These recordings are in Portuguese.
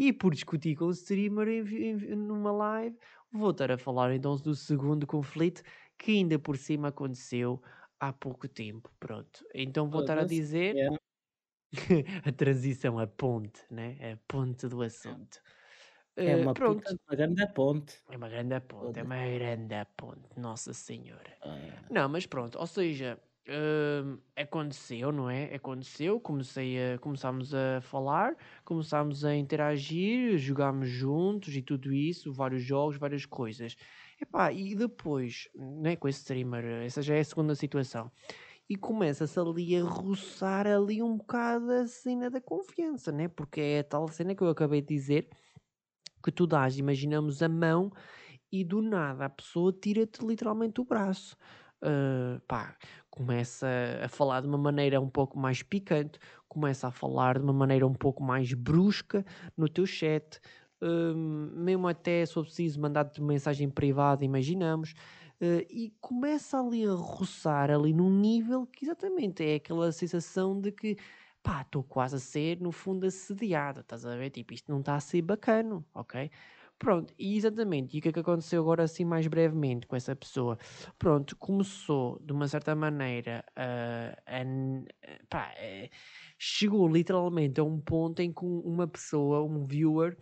E por discutir com o streamer em, em, numa live, vou estar a falar então do segundo conflito que ainda por cima aconteceu há pouco tempo. Pronto. Então vou estar a dizer é. a transição, a ponte, né? A ponte do assunto. É uma, uh, pronto. Puta, uma grande ponte. É uma grande ponte, é uma grande ponte, Nossa Senhora. Ah. Não, mas pronto, ou seja, uh, aconteceu, não é? Aconteceu, comecei a, começámos a falar, começámos a interagir, jogámos juntos e tudo isso, vários jogos, várias coisas. Epá, e depois, né, com esse streamer, essa já é a segunda situação e começa-se ali a roçar ali um bocado a cena da confiança, né? Porque é a tal cena que eu acabei de dizer que tu dás, imaginamos a mão e do nada a pessoa tira-te literalmente o braço. Uh, pá, começa a falar de uma maneira um pouco mais picante, começa a falar de uma maneira um pouco mais brusca no teu chat, uh, mesmo até se for preciso mandar-te mensagem privada, imaginamos, Uh, e começa ali a roçar ali num nível que exatamente é aquela sensação de que pá, estou quase a ser no fundo assediado, estás a ver? Tipo, isto não está a ser bacana, ok? Pronto, e exatamente, e o que é que aconteceu agora assim mais brevemente com essa pessoa? Pronto, começou de uma certa maneira a, pá, uh, chegou literalmente a um ponto em que uma pessoa, um viewer,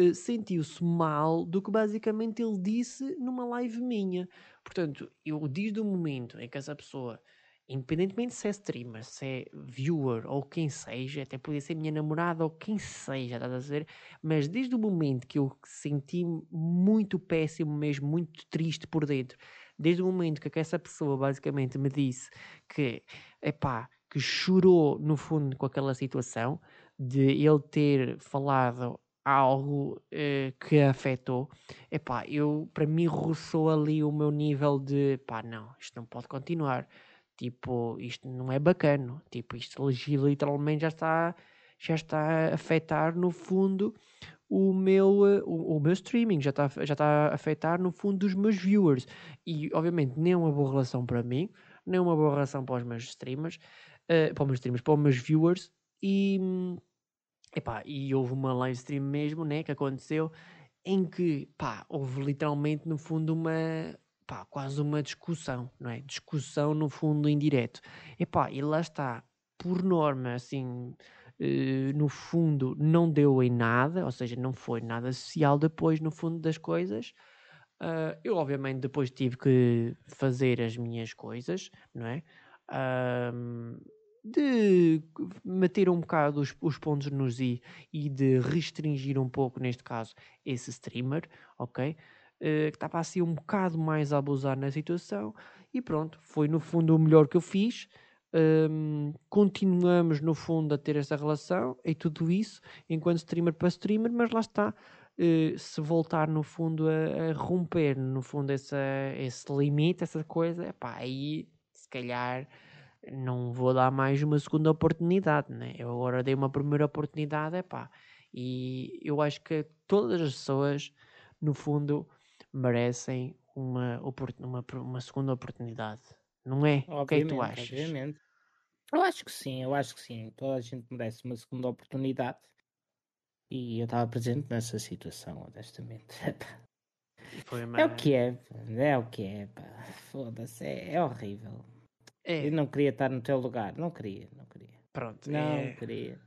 uh, sentiu-se mal do que basicamente ele disse numa live minha. Portanto, eu desde o momento em que essa pessoa independentemente se é streamer, se é viewer ou quem seja, até podia ser minha namorada ou quem seja, estás a dizer? Mas desde o momento que eu senti muito péssimo mesmo, muito triste por dentro, desde o momento que essa pessoa basicamente me disse que, epá, que chorou no fundo com aquela situação, de ele ter falado algo eh, que a afetou, epá, eu, para mim roçou ali o meu nível de, pá, não, isto não pode continuar Tipo, isto não é bacana. Tipo, isto literalmente já está, já está a afetar no fundo o meu, eh, o, o, meu streaming, já está, já está a afetar no fundo dos meus viewers. E obviamente nem é uma boa relação para mim, nem é uma boa relação para os meus streamers, uh, para os meus streamers, para os meus viewers. E, epá, e houve uma live stream mesmo, né, que aconteceu, em que, pá, houve literalmente no fundo uma, pá, quase uma discussão, não é? Discussão no fundo indireto. Epá, e lá está, por norma, assim, uh, no fundo não deu em nada, ou seja, não foi nada social depois no fundo das coisas. Uh, eu obviamente depois tive que fazer as minhas coisas, não é? Uh, de meter um bocado os, os, pontos nos i e de restringir um pouco, neste caso, esse streamer, ok? Eh, que estava assim um bocado mais a abusar na situação e pronto, foi no fundo o melhor que eu fiz. Um, continuamos no fundo a ter essa relação e tudo isso enquanto streamer para streamer, mas lá está. Uh, se voltar no fundo a, a, romper no fundo essa, esse limite, essa coisa, epá, aí se calhar não vou dar mais uma segunda oportunidade, né? Eu agora dei uma primeira oportunidade, epá, e eu acho que todas as pessoas, no fundo, merecem uma, uma, uma segunda oportunidade. Não é? Obviamente, o que é que tu achas? Obviamente. Eu acho que sim, eu acho que sim. Toda a gente merece uma segunda oportunidade. E eu estava presente nessa situação, honestamente. é o que é, é o que é, pá. Foda-se, é, é, horrível. É. Eu não queria estar no teu lugar, não queria, não queria. Pronto, não é... queria.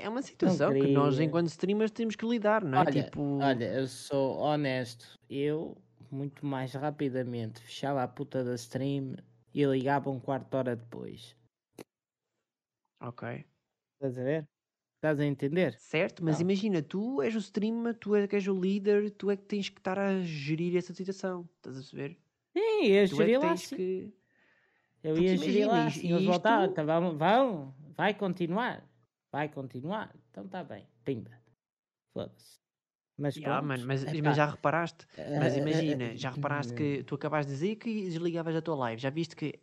É uma situação que nós, enquanto streamers, temos que lidar, não é? Olha, tipo... olha, eu sou honesto. Eu, muito mais rapidamente, fechava a puta da stream e ligava um quarto de hora depois. Ok. Estás a ver? Estás a entender? Certo, mas não. imagina, tu és o streamer, tu és que és o líder, tu é que tens que estar a gerir essa situação. Estás a perceber? Sim, ia gerir é lá. Que... Eu Porque ia gerir lá. Isto... Eles voltavam, tá, vão, vão, vai continuar. Vai continuar? Então está bem. Pimba. Foda-se. Mas, yeah, mano, mas, mas, já reparaste, mas imagina, já reparaste que tu acabaste de dizer que desligavas a tua live, já viste que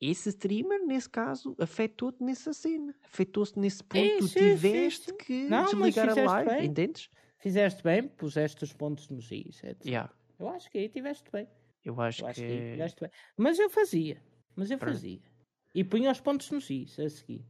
esse streamer, nesse caso, afetou-te nessa cena, afetou-se nesse ponto, é, tu tiveste sim. que Não, desligar a live, bem. entendes? Fizeste bem, puseste os pontos nos is, etc. Yeah. Eu acho que aí tiveste bem. Eu acho, eu acho que... que tiveste bem. Mas eu fazia, mas eu Pronto. fazia. E punha os pontos nos is a seguir.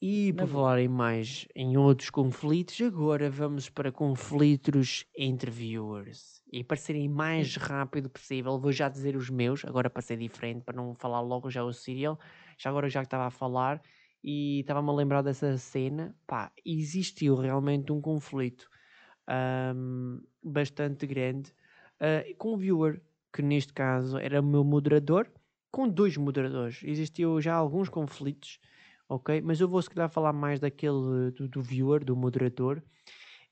E por falar em mais em outros conflitos, agora vamos para conflitos entre viewers. E para serem mais rápido possível, vou já dizer os meus, agora para ser diferente, para não falar logo já o serial. Já agora já que estava a falar e estava-me a lembrar dessa cena, pá, existiu realmente um conflito um, bastante grande uh, com o viewer, que neste caso era o meu moderador, com dois moderadores. Existiu já alguns conflitos ok? Mas eu vou se calhar falar mais daquele do, do viewer, do moderador,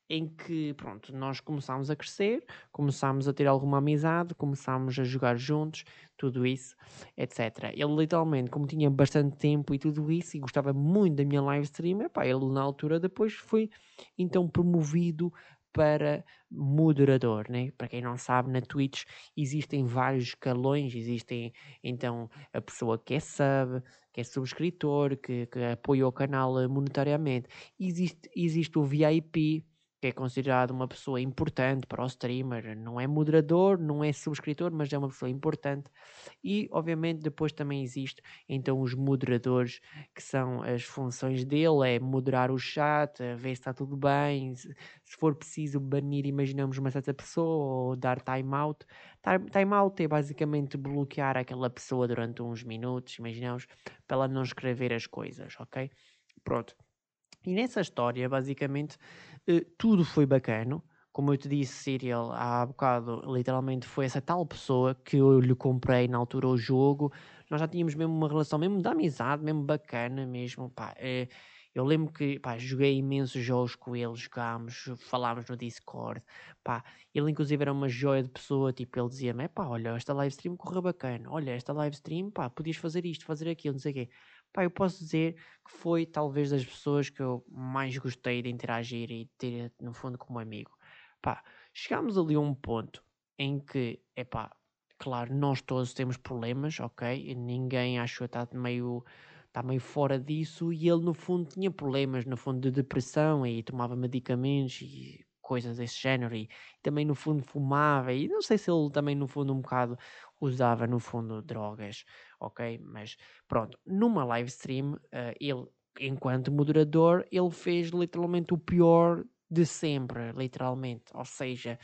em que, pronto, nós começámos a crescer, começámos a ter alguma amizade, começámos a jogar juntos, tudo isso, etc. Ele literalmente, como tinha bastante tempo e tudo isso, e gostava muito da minha live stream, epá, ele na altura depois foi então promovido para moderador, né? Para quem não sabe, na Twitch existem vários escalões, existem então a pessoa que é sub, que é subscritor, que, que apoia o canal monetariamente. Existe, existe o VIP, que é considerado uma pessoa importante para o streamer, não é moderador, não é subscritor, mas é uma pessoa importante. E obviamente depois também existe então os moderadores, que são as funções dele, é moderar o chat, ver se está tudo bem, se, for preciso banir, imaginamos uma certa pessoa ou dar timeout. Timeout é basicamente bloquear aquela pessoa durante uns minutos, imaginamos, para ela não escrever as coisas, ok? Pronto. E nessa história, basicamente, tudo foi bacano. Como eu te disse, Serial, há bocado, literalmente foi essa tal pessoa que eu lhe comprei na altura o jogo. Nós já tínhamos mesmo uma relação mesmo de amizade, mesmo bacana mesmo, pá. Eh, eu lembro que, pá, joguei imensos jogos com ele, jogámos, falámos no Discord, pá. Ele inclusive era uma joia de pessoa, tipo, ele dizia-me, pá, olha, esta live stream correu bacana, olha, esta live stream, pá, podias fazer isto, fazer aquilo, não sei o quê. Pá, eu posso dizer que foi talvez das pessoas que eu mais gostei de interagir e ter, no fundo, como amigo. Pá, chegámos ali a um ponto em que, é pá, claro, nós todos temos problemas, ok? Ninguém achou que está meio, está meio fora disso e ele, no fundo, tinha problemas, no fundo, de depressão e tomava medicamentos e coisas desse género e também no fundo fumava e não sei se ele também no fundo um bocado usava no fundo drogas, ok? Mas pronto, numa live stream, uh, ele, enquanto moderador, ele fez literalmente o pior de sempre, literalmente. Ou seja,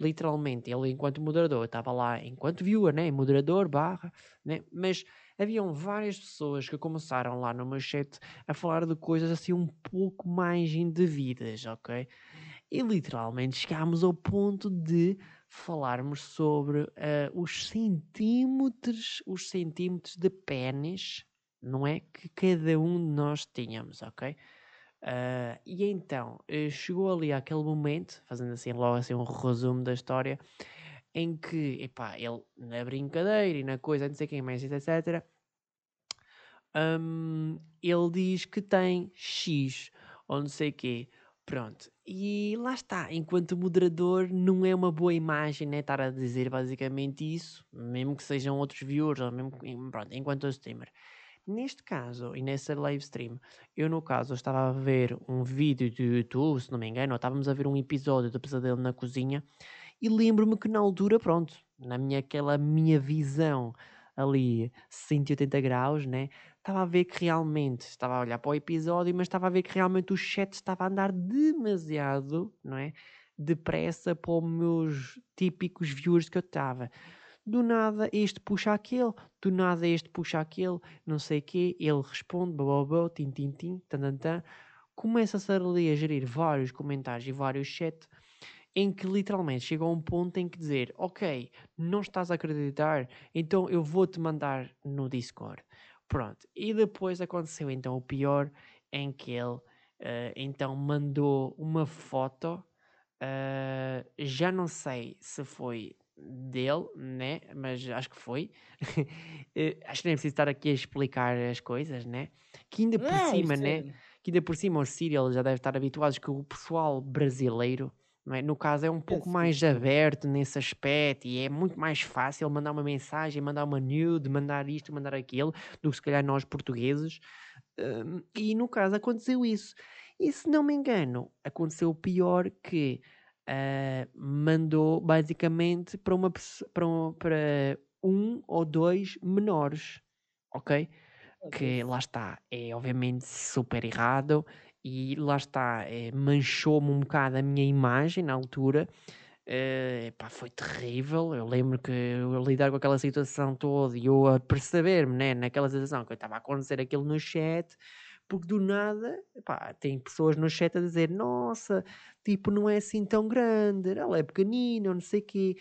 literalmente, ele enquanto moderador estava lá enquanto viewer, né? Moderador, barra, né? Mas haviam várias pessoas que começaram lá no meu chat a falar de coisas assim um pouco mais indevidas, ok? E literalmente chegámos ao ponto de falarmos sobre uh, os centímetros, os centímetros de pênis, não é? Que cada um de nós tínhamos, ok? Uh, e então uh, chegou ali aquele momento, fazendo assim logo assim um resumo da história, em que, epá, ele na brincadeira e na coisa, não sei quem mais, etc. Um, ele diz que tem X ou não sei o quê. Pronto, e lá está, enquanto moderador não é uma boa imagem né, estar a dizer basicamente isso, mesmo que sejam outros viewers, ou mesmo pronto, enquanto streamer. Neste caso, e nessa live stream, eu no caso estava a ver um vídeo do YouTube, se não me engano, ou estávamos a ver um episódio do Pesadelo na Cozinha, e lembro-me que na altura, pronto, na minha, aquela minha visão ali 180 graus, né? Estava a ver que realmente, estava a olhar para o episódio, mas estava a ver que realmente o chat estava a andar demasiado, não é? Depressa para os meus típicos viewers que eu estava. Do nada este puxa aquele, do nada este puxa aquele, não sei o quê, ele responde, bababá, tim, tim, tim, tan, tan, tan. Começa-se ali a gerir vários comentários e vários chats em que literalmente chega a um ponto em que dizer, ok, não estás a acreditar, então eu vou-te mandar no Discord. Pronto, e depois aconteceu então o pior, em que ele uh, então mandou uma foto, uh, já não sei se foi dele, né? Mas acho que foi. uh, acho que nem preciso estar aqui a explicar as coisas, né? Que ainda por não, cima, né? É... Que ainda por cima o Cyril já deve estar habituado que o pessoal brasileiro é? No caso, é um pouco mais aberto nesse aspecto e é muito mais fácil mandar uma mensagem, mandar uma nude, mandar isto, mandar aquilo, do que se calhar nós portugueses. Um, e no caso, aconteceu isso. E se não me engano, aconteceu o pior que uh, mandou basicamente para, uma, para, um, para um ou dois menores, ok? que lá está, é obviamente super errado e lá está, é, manchou-me um bocado a minha imagem na altura. Epá, foi terrível. Eu lembro que eu lidar com aquela situação toda e eu a perceber-me né, naquela situação que estava a acontecer aquilo no chat, porque do nada tem pessoas no chat a dizer: Nossa, tipo, não é assim tão grande, ela é pequenina, não sei o quê.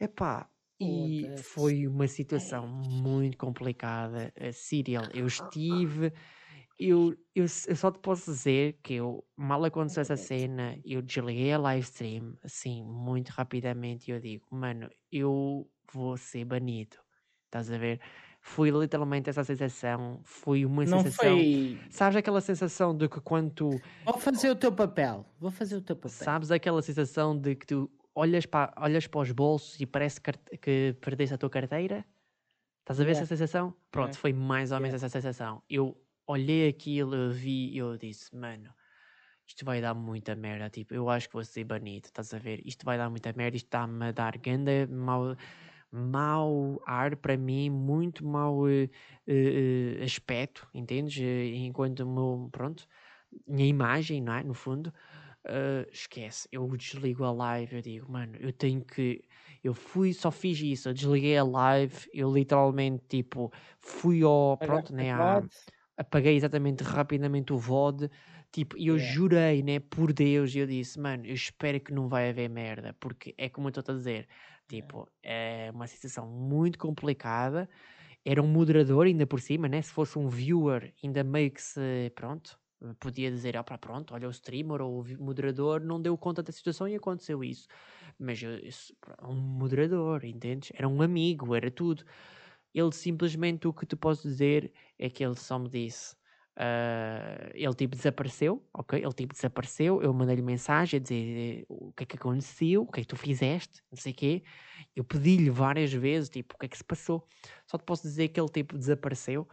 Epá, e foi uma situação muito complicada. A Serial, eu estive. Eu, eu, eu, só te posso dizer que eu, mal aconteceu essa cena, eu desliguei a live stream, assim, muito rapidamente, e eu digo, mano, eu vou ser banido. Estás a ver? Foi literalmente essa sensação, foi uma Não sensação. Foi... Sabes aquela sensação de que quando tu. Vou fazer o teu papel, vou fazer o teu papel. Sabes aquela sensação de que tu olhas para, olhas para os bolsos e parece que, que perdeste a tua carteira? Estás a ver yeah. essa sensação? Pronto, yeah. foi mais ou menos yeah. essa sensação. Eu olhei aquilo, eu vi e eu disse, mano, isto vai dar muita merda. Tipo, eu acho que vou ser banido, estás a ver? Isto vai dar muita merda, isto está-me a dar ganda mau, mau ar para mim, muito mau uh, uh, aspecto, entendes? Enquanto meu, pronto, minha imagem, não é? No fundo uh, esquece, eu desligo a live, eu digo, mano, eu tenho que. Eu fui, só fiz isso, eu desliguei a live, eu literalmente, tipo, fui ao. Pronto, né? A, apaguei exatamente rapidamente o VOD, tipo, e eu yeah. jurei, né, por Deus, eu disse, mano, eu espero que não vai haver merda, porque é como eu estou a dizer, tipo, é uma situação muito complicada. Era um moderador, ainda por cima, né? Se fosse um viewer, ainda meio que se. Pronto, podia dizer, ah, pronto, olha, o streamer ou o moderador não deu conta da situação e aconteceu isso. Mas isso, um moderador, entendes? Era um amigo, era tudo. Ele simplesmente o que te posso dizer é que ele só me disse. Uh, ele tipo desapareceu, ok? Ele tipo desapareceu. Eu mandei-lhe mensagem a dizer o que é que aconteceu, o que é que tu fizeste, não sei o quê. Eu pedi-lhe várias vezes, tipo, o que é que se passou. Só te posso dizer que ele tipo desapareceu.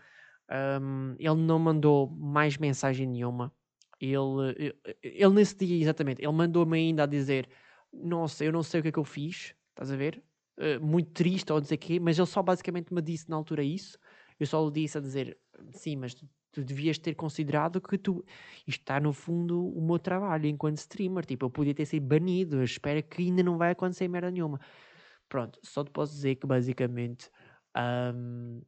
Um, ele não mandou mais mensagem nenhuma. Ele, ele nesse dia, exatamente, ele mandou-me ainda a dizer: Nossa, eu não sei o que é que eu fiz, estás a ver? Uh, muito triste ou dizer quê, mas ele só basicamente me disse na altura isso. Eu só lhe disse a dizer: Sim, mas tu, tu devias ter considerado que tu isto está no fundo o meu trabalho enquanto streamer. Tipo, eu podia ter sido banido. Eu espero que ainda não vai acontecer merda nenhuma. Pronto, só te posso dizer que basicamente. Um,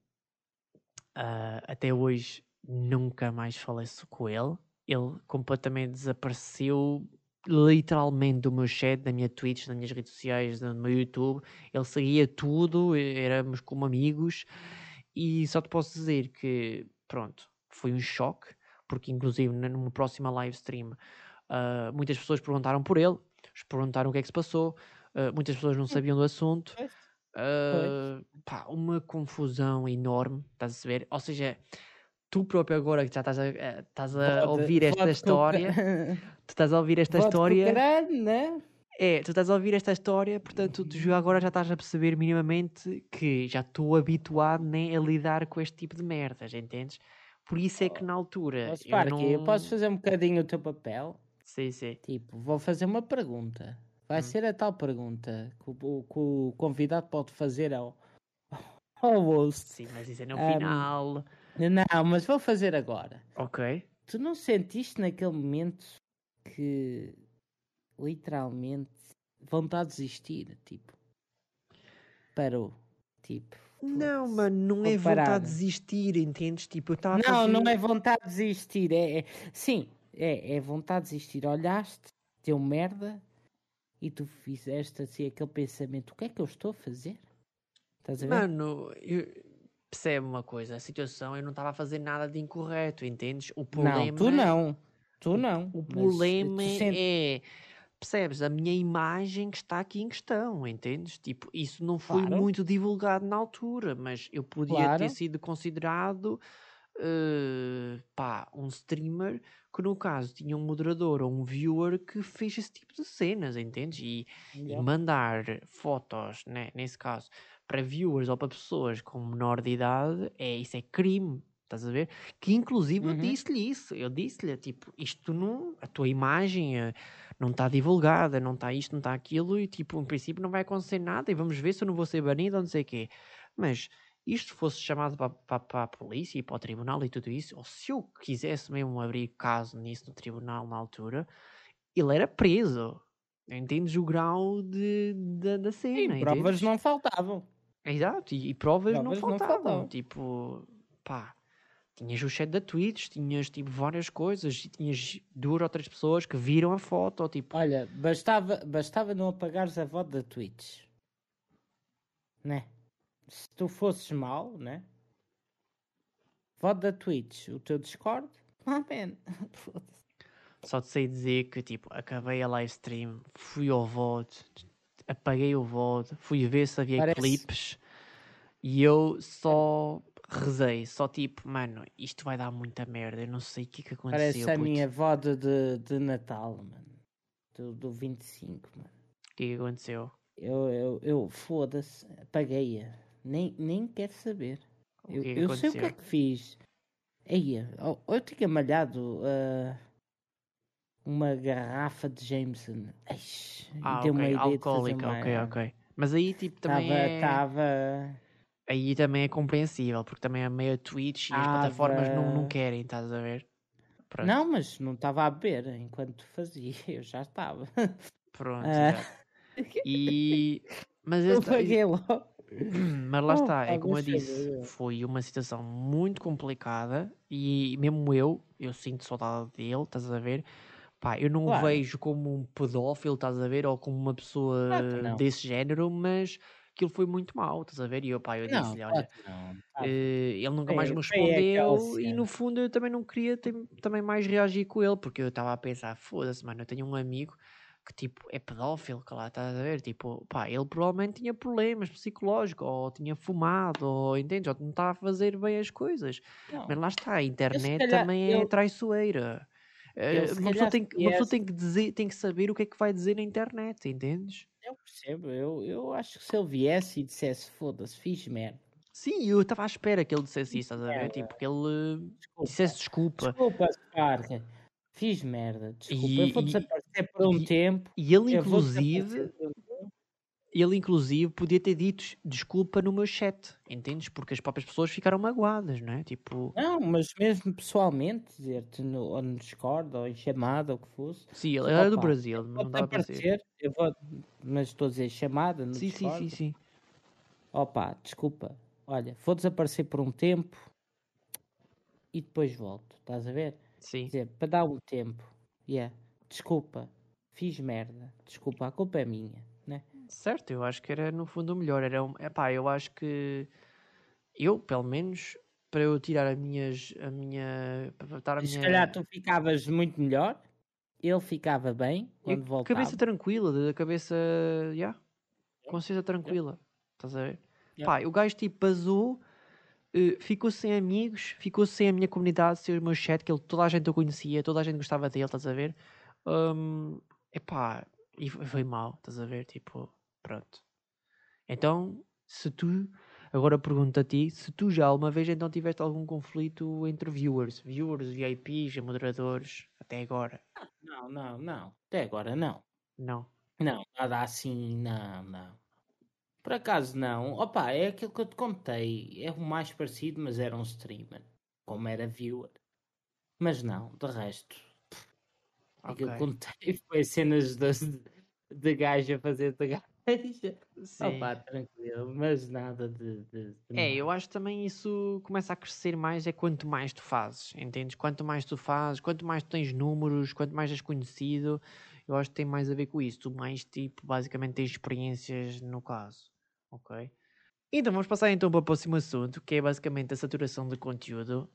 Uh, até hoje nunca mais falei com ele. Ele completamente desapareceu literalmente do meu chat, da minha Twitch, das minhas redes sociais, do meu YouTube. Ele seguia tudo, éramos como amigos. E só te posso dizer que, pronto, foi um choque, porque inclusive numa próxima live stream uh, muitas pessoas perguntaram por ele, perguntaram o que é que se passou, uh, muitas pessoas não sabiam do assunto. Uh, pá, uma confusão enorme, estás a ver? Ou seja, tu próprio agora que já estás a, eh, estás a ouvir esta história, tu estás a ouvir esta história. Grande, né? É, tu estás a ouvir esta história, portanto, tu agora já estás a perceber minimamente que já estou habituado né, a lidar com este tipo de merdas, entendes? Por isso é que na altura. Mas, eu, não... eu posso fazer um bocadinho o teu papel? Sim, sim. Tipo, vou fazer uma pergunta. Vai hum. ser a tal pergunta que o, que o convidado pode fazer ao, ao host. Sim, mas isso é no um, final. Não, mas vou fazer agora. Ok. Tu não sentiste naquele momento que literalmente vontade de desistir? Tipo, parou. Tipo, não, mano, não é vontade de desistir, entendes? Tipo, eu estava Não, fazer... não é vontade de desistir. É, é, sim, é, é vontade de desistir. Olhaste, deu merda, e tu fizeste assim aquele pensamento: o que é que eu estou a fazer? Estás a ver? Mano, eu... percebe uma coisa: a situação eu não estava a fazer nada de incorreto, entendes? O problema. Não, tu não. Tu não. O problema é. Percebes? A minha imagem que está aqui em questão, entendes? Tipo, isso não foi claro. muito divulgado na altura, mas eu podia claro. ter sido considerado uh, pá, um streamer que no caso tinha um moderador ou um viewer que fez esse tipo de cenas, entendes? E, yeah. e mandar fotos, né, nesse caso, para viewers ou para pessoas com menor de idade, é, isso é crime. Estás a ver? Que inclusive uhum. eu disse-lhe isso. Eu disse-lhe, tipo, isto não. A tua imagem eh, não está divulgada, não está isto, não está aquilo, e tipo, em princípio não vai acontecer nada, e vamos ver se eu não vou ser banido ou não sei o quê. Mas isto fosse chamado para, para, para, a polícia e para o tribunal e tudo isso, ou se eu quisesse mesmo abrir caso nisso no tribunal na altura, ele era preso. Entendes o grau de, de da cena? E provas não faltavam. Exato, e, e provas, provas, não, faltavam. não faltavam. Tipo, pá, tinhas o chat da Twitch, tinhas tipo várias coisas, e tinhas duas ou três pessoas que viram a foto, tipo... Olha, bastava, bastava não apagares a voz da Twitch, né? Se tu fosses mal, né? Voto da Twitch, o teu Discord, ah, man, Só te sei dizer que, tipo, acabei a live stream, fui ao voto, apaguei o voto, fui ver se havia Parece... clipes e eu só rezei, só tipo, mano, isto vai dar muita merda, eu não sei o que, que aconteceu. Parece a puto. minha voda de, de Natal, mano. Do, do 25, mano. O que, que aconteceu? Eu, eu, eu foda-se, apaguei-a. Nem, nem quero saber. eu, que eu sei o que é que fiz. Eia, eu tinha malhado uh, uma garrafa de Jameson. Eish, ah, ok, alcoólica, ok, ok. Mas aí tipo também tava, é... Tava aí também é compreensível, porque também é meio Twitch e as plataformas não, não querem, estás a ver? Pronto. Não, mas não estava a beber enquanto fazia, eu já estava. Pronto, uh... e mas esta... Mas lá oh, está, é como eu disse, foi uma situação muito complicada e mesmo eu, eu sinto saudade dele, estás a ver? Pá, eu não claro. o vejo como um pedófilo, estás a ver? Ou como uma pessoa claro desse género, mas aquilo foi muito mal, estás a ver? E eu, pá, eu disse-lhe, olha, uh, ele nunca mais me respondeu e no fundo eu também não queria ter, também mais reagir com ele, porque eu estava a pensar, foda-se, mano, eu tenho um amigo que tipo é pedófilo, que lá estás a ver, tipo, pá, ele provavelmente tinha problemas psicológicos, ou tinha fumado, ou entendes, ou não estava a fazer bem as coisas. Não. Mas lá está, a internet também é traiçoeira. Uh, uma, pessoa tem, uma pessoa tem que dizer, tem que saber o que é que vai dizer na internet, entendes? Eu percebo, eu, eu acho que se ele viesse e dissesse foda-se, fiz merda. Sim, eu estava à espera que ele dissesse isso, estás a ver? Tipo, que ele desculpa. dissesse desculpa. Desculpa, Spark. Fiz merda, desculpa. E, eu vou desaparecer por um e, tempo. E ele, inclusive, ele inclusive podia ter dito desculpa no meu chat, entendes? Porque as próprias pessoas ficaram magoadas, não é? Tipo... Não, mas mesmo pessoalmente, dizer-te no, ou no Discord ou em chamada ou o que fosse. Sim, ele era do Brasil, não dá para dizer. Eu vou, mas estou a dizer chamada no sim, Discord. Sim, sim, sim. Opa, desculpa. Olha, vou desaparecer por um tempo e depois volto, estás a ver? Sim. Quer dizer, para dar um tempo. Yeah. Desculpa, fiz merda. Desculpa, a culpa é minha? Certo, eu acho que era no fundo o melhor. Era um, epá, eu acho que eu, pelo menos, para eu tirar a minhas, a minha, para estar a minha... Se calhar tu ficavas muito melhor, ele ficava bem quando voltava. Cabeça tranquila, da cabeça, yeah, consciência tranquila, yeah. estás a ver? Yeah. Pá, o gajo tipo basou, uh, ficou sem amigos, ficou sem a minha comunidade, sem o meu chat, que ele, toda a gente o conhecia, toda a gente gostava dele, estás a ver? Um, epá, e foi mal, estás a ver? Tipo, pronto. Então, se tu, agora pergunto a ti, se tu já alguma vez então tiveste algum conflito entre viewers, viewers, VIPs, moderadores, até agora? Não, não, não. Até agora não. Não. Não, nada assim, não, não. Por acaso não. Opa, é aquilo que eu te contei. É o mais parecido, mas era um streamer. Como era viewer. Mas não, de resto Okay. Aquilo que contei foi cenas de, de gajo a fazer de gajo. Sim. Opa, tranquilo, mas nada de, de, de É, eu acho também isso começa a crescer mais é quanto mais tu fazes, entendes? Quanto mais tu fazes, quanto mais tu tens números, quanto mais és conhecido, eu acho que tem mais a ver com isso. Tu mais, tipo, basicamente tens experiências no caso, ok? Então vamos passar então para o próximo assunto, que é basicamente a saturação de conteúdo.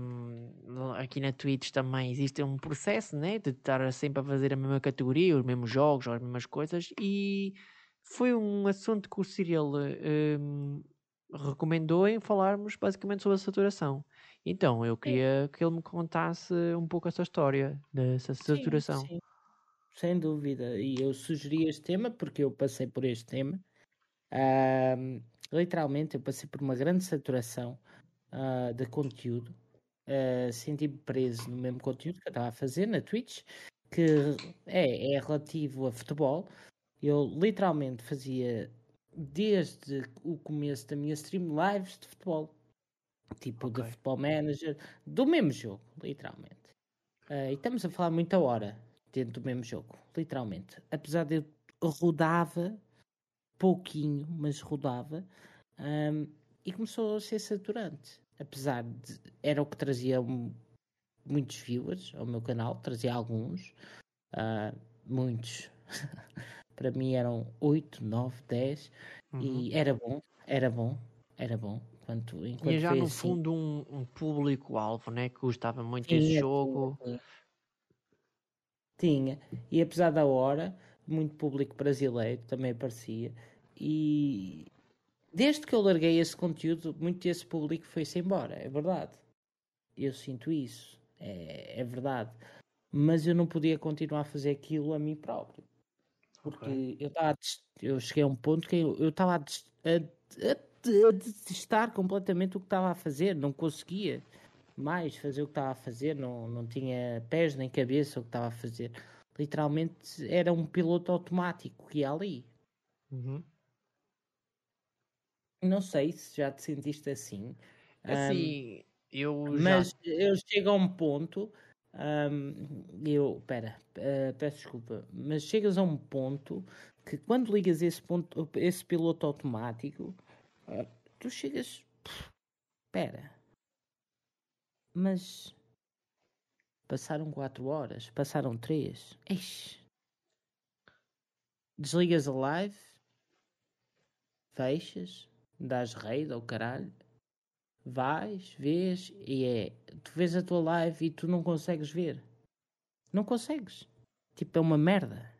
Um, aqui na Twitch também existe um processo, né, de estar sempre a fazer a mesma categoria, os mesmos jogos, as mesmas coisas, e foi um assunto que o Cyril um, recomendou em falarmos basicamente sobre a saturação. Então eu queria que ele me contasse um pouco essa história dessa saturação. Sim, sim. Sem dúvida, e eu sugeri este tema porque eu passei por este tema. Um, literalmente eu passei por uma grande saturação uh, de conteúdo, uh, senti-me preso no mesmo conteúdo que eu estava a fazer na Twitch, que é, é relativo a futebol. Eu literalmente fazia desde o começo da minha stream lives de futebol. Tipo okay. de futebol manager, do mesmo jogo, literalmente. Uh, e estamos a falar muita hora dentro do mesmo jogo, literalmente. Apesar de eu rodava pouquinho, mas rodava, um, e começou a ser saturante. Apesar de era o que trazia muitos viewers ao meu canal, trazia alguns, uh, muitos. Para mim eram 8, 9, 10 uhum. e era bom, era bom, era bom. Enquanto, enquanto Tinha já no assim, fundo um, um público-alvo, né? Que gostava muito tinha, desse jogo. Tinha, tinha. E apesar da hora, muito público brasileiro também aparecia. E desde que eu larguei esse conteúdo, muito desse público foi-se embora, é verdade. Eu sinto isso, é, é verdade. Mas eu não podia continuar a fazer aquilo a mim próprio. Porque okay. eu estava eu cheguei a um ponto que eu estava a, a, a, detestar completamente o que estava a fazer, não conseguia mais fazer o que estava a fazer, não, não tinha pés nem cabeça o que estava a fazer. Literalmente era um piloto automático que ia ali. Uhum. Não sei se já te sentiste assim. Assim, um, eu Mas já... eu chego a um ponto. Um, eu, pera, uh, peço desculpa, mas chegas a um ponto que quando ligas esse, ponto, esse piloto automático, uh, tu chegas. Pera, mas passaram 4 horas, passaram 3. Desligas a live, fechas, dás raid ao caralho, vais, vês e é. Tu vês a tua live e tu não consegues ver. Não consegues. Tipo, é uma merda.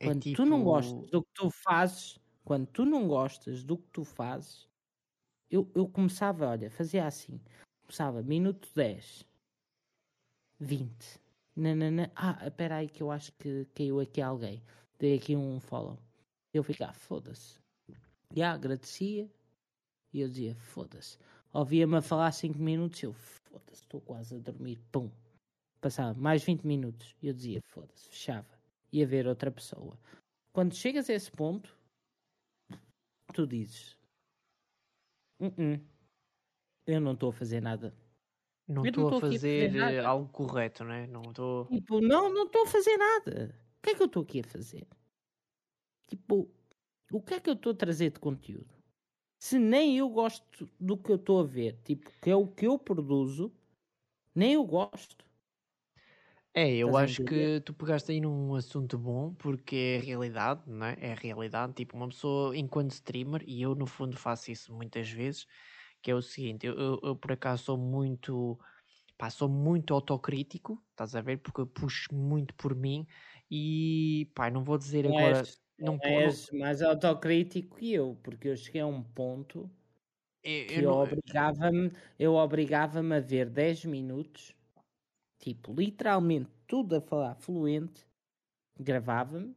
É quando tipo... tu não gostas do que tu fazes, quando tu não gostas do que tu fazes, eu, eu começava, olha, fazia assim. Começava minuto 10, 20. Nanana. Ah, espera aí que eu acho que caiu aqui alguém. Dei aqui um follow. Eu ficava, foda-se. E agradecia. E eu dizia, foda-se. Ouvia-me a falar 5 minutos. Eu, foda-se, estou quase a dormir. Pum. Passava mais 20 minutos. E eu dizia, foda-se, fechava. Ia ver outra pessoa. Quando chegas a esse ponto, tu dizes: uh -uh, Eu não estou a fazer nada. Não estou a fazer, fazer algo correto, né? Não estou. Tipo, não, não estou a fazer nada. O que é que eu estou aqui a fazer? Tipo, o que é que eu estou a trazer de conteúdo? Se nem eu gosto do que eu estou a ver, tipo, que é o que eu produzo, nem eu gosto. É, eu Estás acho que tu pegaste aí num assunto bom, porque é realidade, não é? É realidade. Tipo, uma pessoa, enquanto streamer, e eu no fundo faço isso muitas vezes, que é o seguinte, eu, eu, eu por acaso sou muito, pá, sou muito autocrítico, estás a ver? Porque eu puxo muito por mim e, pá, não vou dizer agora... Não, não és mais autocrítico que eu, porque eu cheguei a um ponto eu, que eu, obrigava-me eu obrigava-me a ver 10 minutos, tipo, literalmente tudo a falar fluente, gravava-me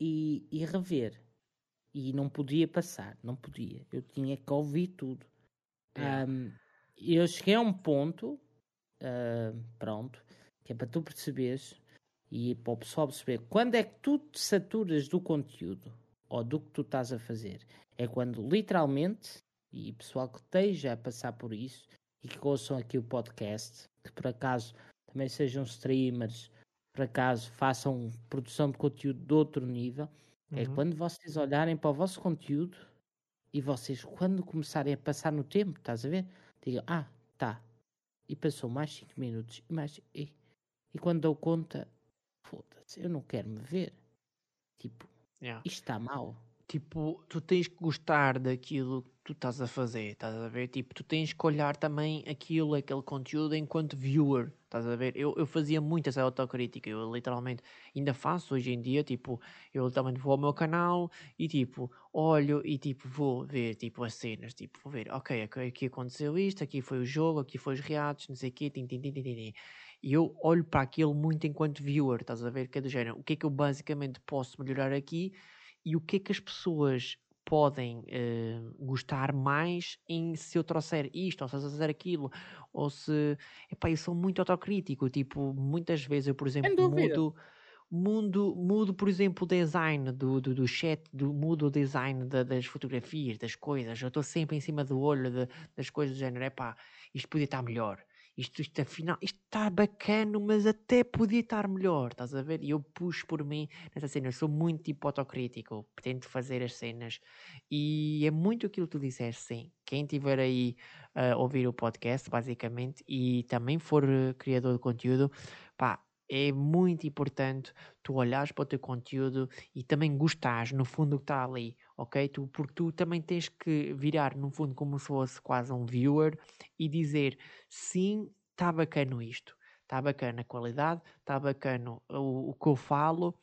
e, e rever. E não podia passar, não podia. Eu tinha que ouvir tudo. É. Um, eu cheguei a um ponto, uh, pronto, que é para tu perceberes e para o pessoal perceber quando é que tu te saturas do conteúdo ou do que tu estás a fazer. É quando literalmente, e pessoal que esteja a passar por isso e que ouçam aqui o podcast, que por acaso também sejam streamers, por acaso façam produção de conteúdo de outro nível, é uhum. é quando vocês olharem para o vosso conteúdo e vocês, quando começarem a passar no tempo, estás a ver? Digam, ah, tá. E passou mais 5 minutos, e mais. E, e quando dou conta, foda-se, eu não quero me ver. Tipo, yeah. isto está mal. Tipo, tu tens que gostar daquilo que tu estás a fazer, estás a ver? Tipo, tu tens que olhar também aquilo, aquele conteúdo enquanto viewer, estás a ver? Eu, eu fazia muito essa autocrítica, eu literalmente ainda faço hoje em dia, tipo, eu também vou ao meu canal e tipo, olho e tipo, vou ver tipo as cenas, tipo, vou ver, ok, aqui aconteceu isto, aqui foi o jogo, aqui foi os reatos, não sei o quê, tim, tim, tim, tim, tim. E eu olho para aquilo muito enquanto viewer, estás a ver? Que é do género, o que é que eu basicamente posso melhorar aqui e o que é que as pessoas podem uh, gostar mais em se eu trouxer isto, ou se eu fazer aquilo, ou se. Epá, eu sou muito autocrítico, tipo, muitas vezes eu, por exemplo, mudo, mudo, mudo por exemplo, o design do, do, do chat, do, mudo o design da, das fotografias, das coisas. Eu estou sempre em cima do olho de, das coisas do género. É pá, isto podia estar melhor. Isto, isto afinal, isto está bacana, mas até podia estar melhor, estás a ver? E eu puxo por mim nessa cena. Eu sou muito tipo autocrítico, tento fazer as cenas e é muito aquilo que tu disseste, sim. Quem estiver aí a uh, ouvir o podcast, basicamente, e também for uh, criador de conteúdo, pá, é muito importante tu olhares para o teu conteúdo e também gostares no fundo do que está ali, ok? Tu, porque tu também tens que virar no fundo como se fosse quase um viewer e dizer sim, está bacana isto, está bacana a qualidade, está bacana o, o que eu falo,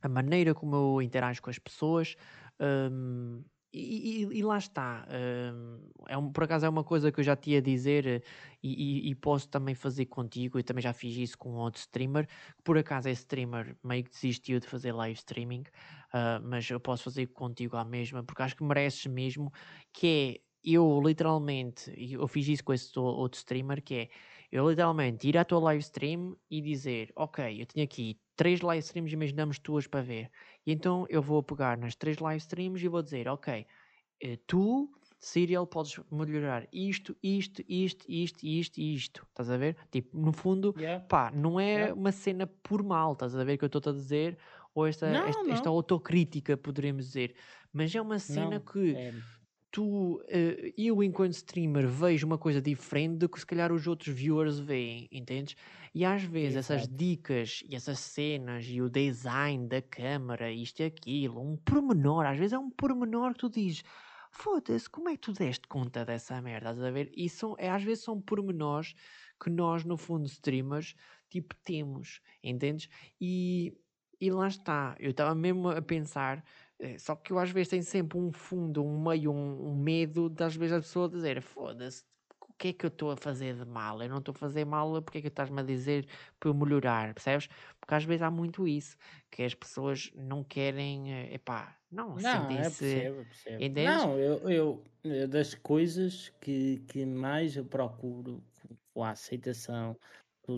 a maneira como eu interajo com as pessoas, um, e, e, e, lá está. Uh, é um, por acaso é uma coisa que eu já tinha a dizer eh, e, e, posso também fazer contigo. E também já fiz isso com outro streamer. Por acaso esse streamer meio que desistiu de fazer live streaming, uh, mas eu posso fazer contigo à mesma, porque acho que mereces mesmo. Que é eu literalmente, eu fiz isso com esse outro streamer, que é eu literalmente ir à tua live stream e dizer: Ok, eu tenho aqui três live streams, imaginamos tuas para ver. E então eu vou pegar nas três live streams e vou dizer, ok, eh, tu, Serial, podes melhorar isto, isto, isto, isto, isto e isto. Estás a ver? Tipo, no fundo, yeah. pá, não é yeah. uma cena por mal, estás a ver que eu estou a dizer? Ou esta, não, esta, não. esta autocrítica, poderíamos dizer. Mas é uma cena não, que é tu, uh, eu enquanto streamer vejo uma coisa diferente do que se calhar os outros viewers veem, entendes? E às vezes Exato. essas dicas e essas cenas e o design da câmera, isto e aquilo, um pormenor, às vezes é um pormenor que tu dizes, foda-se, como é que tu deste conta dessa merda? Estás a ver? E são, é, às vezes são pormenores que nós, no fundo, streamers, tipo, temos, entendes? E, e lá está, eu estava mesmo a pensar é, só que eu às vezes tenho sempre um fundo, um meio, um, um medo das vezes a pessoa dizer foda-se, o que é que eu estou a fazer de mal? Eu não estou a fazer mal, porque é que estás-me a dizer para eu melhorar, percebes? Porque às vezes há muito isso, que as pessoas não querem, eh, epá, não, não sentem-se... É, percebo, Não, eu, eu, eu, das coisas que, que mais eu procuro com a aceitação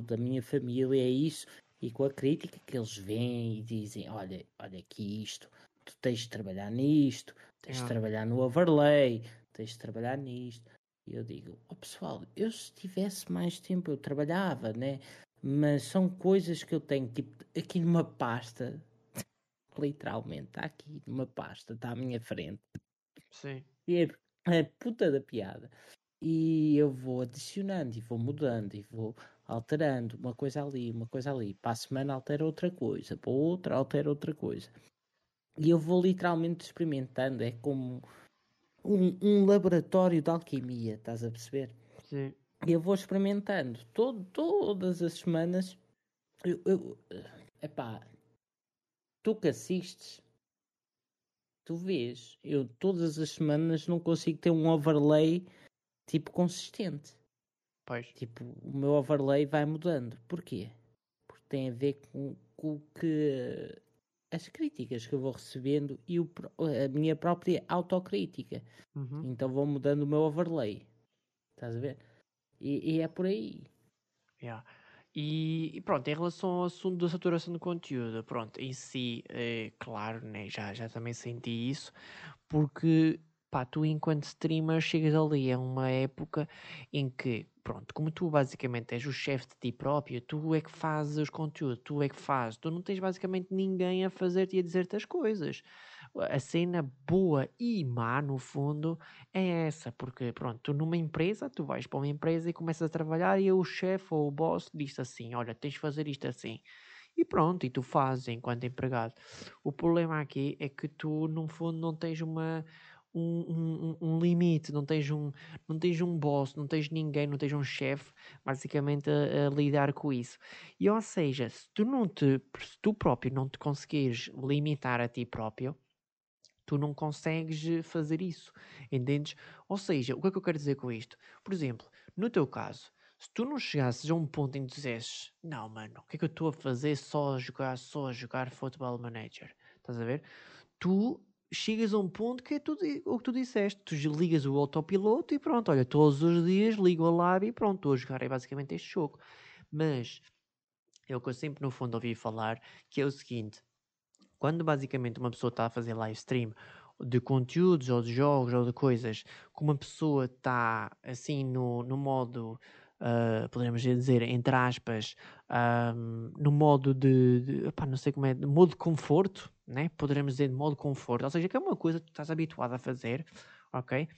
da minha família é isso, e com a crítica que eles veem e dizem, olha, olha aqui isto, tu tens de trabalhar nisto, tens de trabalhar no overlay, tens de trabalhar nisto. E eu digo, oh pessoal, eu se tivesse mais tempo eu trabalhava, né? Mas são coisas que eu tenho tipo, aqui numa pasta, literalmente, está aqui numa pasta, está à minha frente. Sim. E é a puta da piada. E eu vou adicionando e vou mudando e vou alterando uma coisa ali, uma coisa ali. Para a semana altera outra coisa, para outra altera outra coisa. E eu vou literalmente experimentando, é como um, um laboratório de alquimia, estás a perceber? Sim. E eu vou experimentando todo, todas as semanas. Eu, eu, epá, tu que assistes, tu vês, eu todas as semanas não consigo ter um overlay tipo consistente. Pois. Tipo, o meu overlay vai mudando. Porquê? Porque tem a ver com, com que as críticas que eu vou recebendo e o, a minha própria autocrítica. Uhum. Então vou mudando o meu overlay. Estás a ver? E, e é por aí. Yeah. E, e, pronto, em relação ao assunto da saturação de conteúdo, pronto, em si, é, claro, né, já, já também senti isso, porque pá, tu enquanto streamer chegas ali a uma época em que, pronto, como tu basicamente és o chefe de ti próprio, tu é que fazes os conteúdos, tu é que fazes, tu não tens basicamente ninguém a fazer-te e a dizer-te as coisas. A cena boa e má, no fundo, é essa, porque, pronto, tu numa empresa, tu vais para uma empresa e começas a trabalhar e o chefe ou o boss diz assim, olha, tens de fazer isto assim. E pronto, e tu fazes enquanto empregado. O problema aqui é que tu, no fundo, não tens uma um, um, um, limite, não tens um, não tens um boss, não tens ninguém, não tens um chefe, basicamente a, a, lidar com isso. E ou seja, se tu não te, se tu próprio não te conseguires limitar a ti próprio, tu não consegues fazer isso, entendes? Ou seja, o que é que eu quero dizer com isto? Por exemplo, no teu caso, se tu não chegasses a um ponto em que dizesses, não mano, o que é que eu estou a fazer só a jogar, só a jogar Football Manager, estás a ver? Tu chegas a um ponto que é tudo o que tu disseste. Tu ligas o autopiloto e pronto, olha, todos os dias ligo a lab e pronto, estou a jogar é basicamente este jogo. Mas é o que eu sempre no fundo ouvi falar, que é o seguinte, quando basicamente uma pessoa está a fazer live stream de conteúdos ou de jogos ou de coisas, que uma pessoa está assim no, no modo uh, poderíamos dizer, entre aspas, um, no modo de, de não sei como é, modo de conforto, né? poderemos dizer de modo conforto, ou seja, que é uma coisa que tu estás habituado a fazer, ok?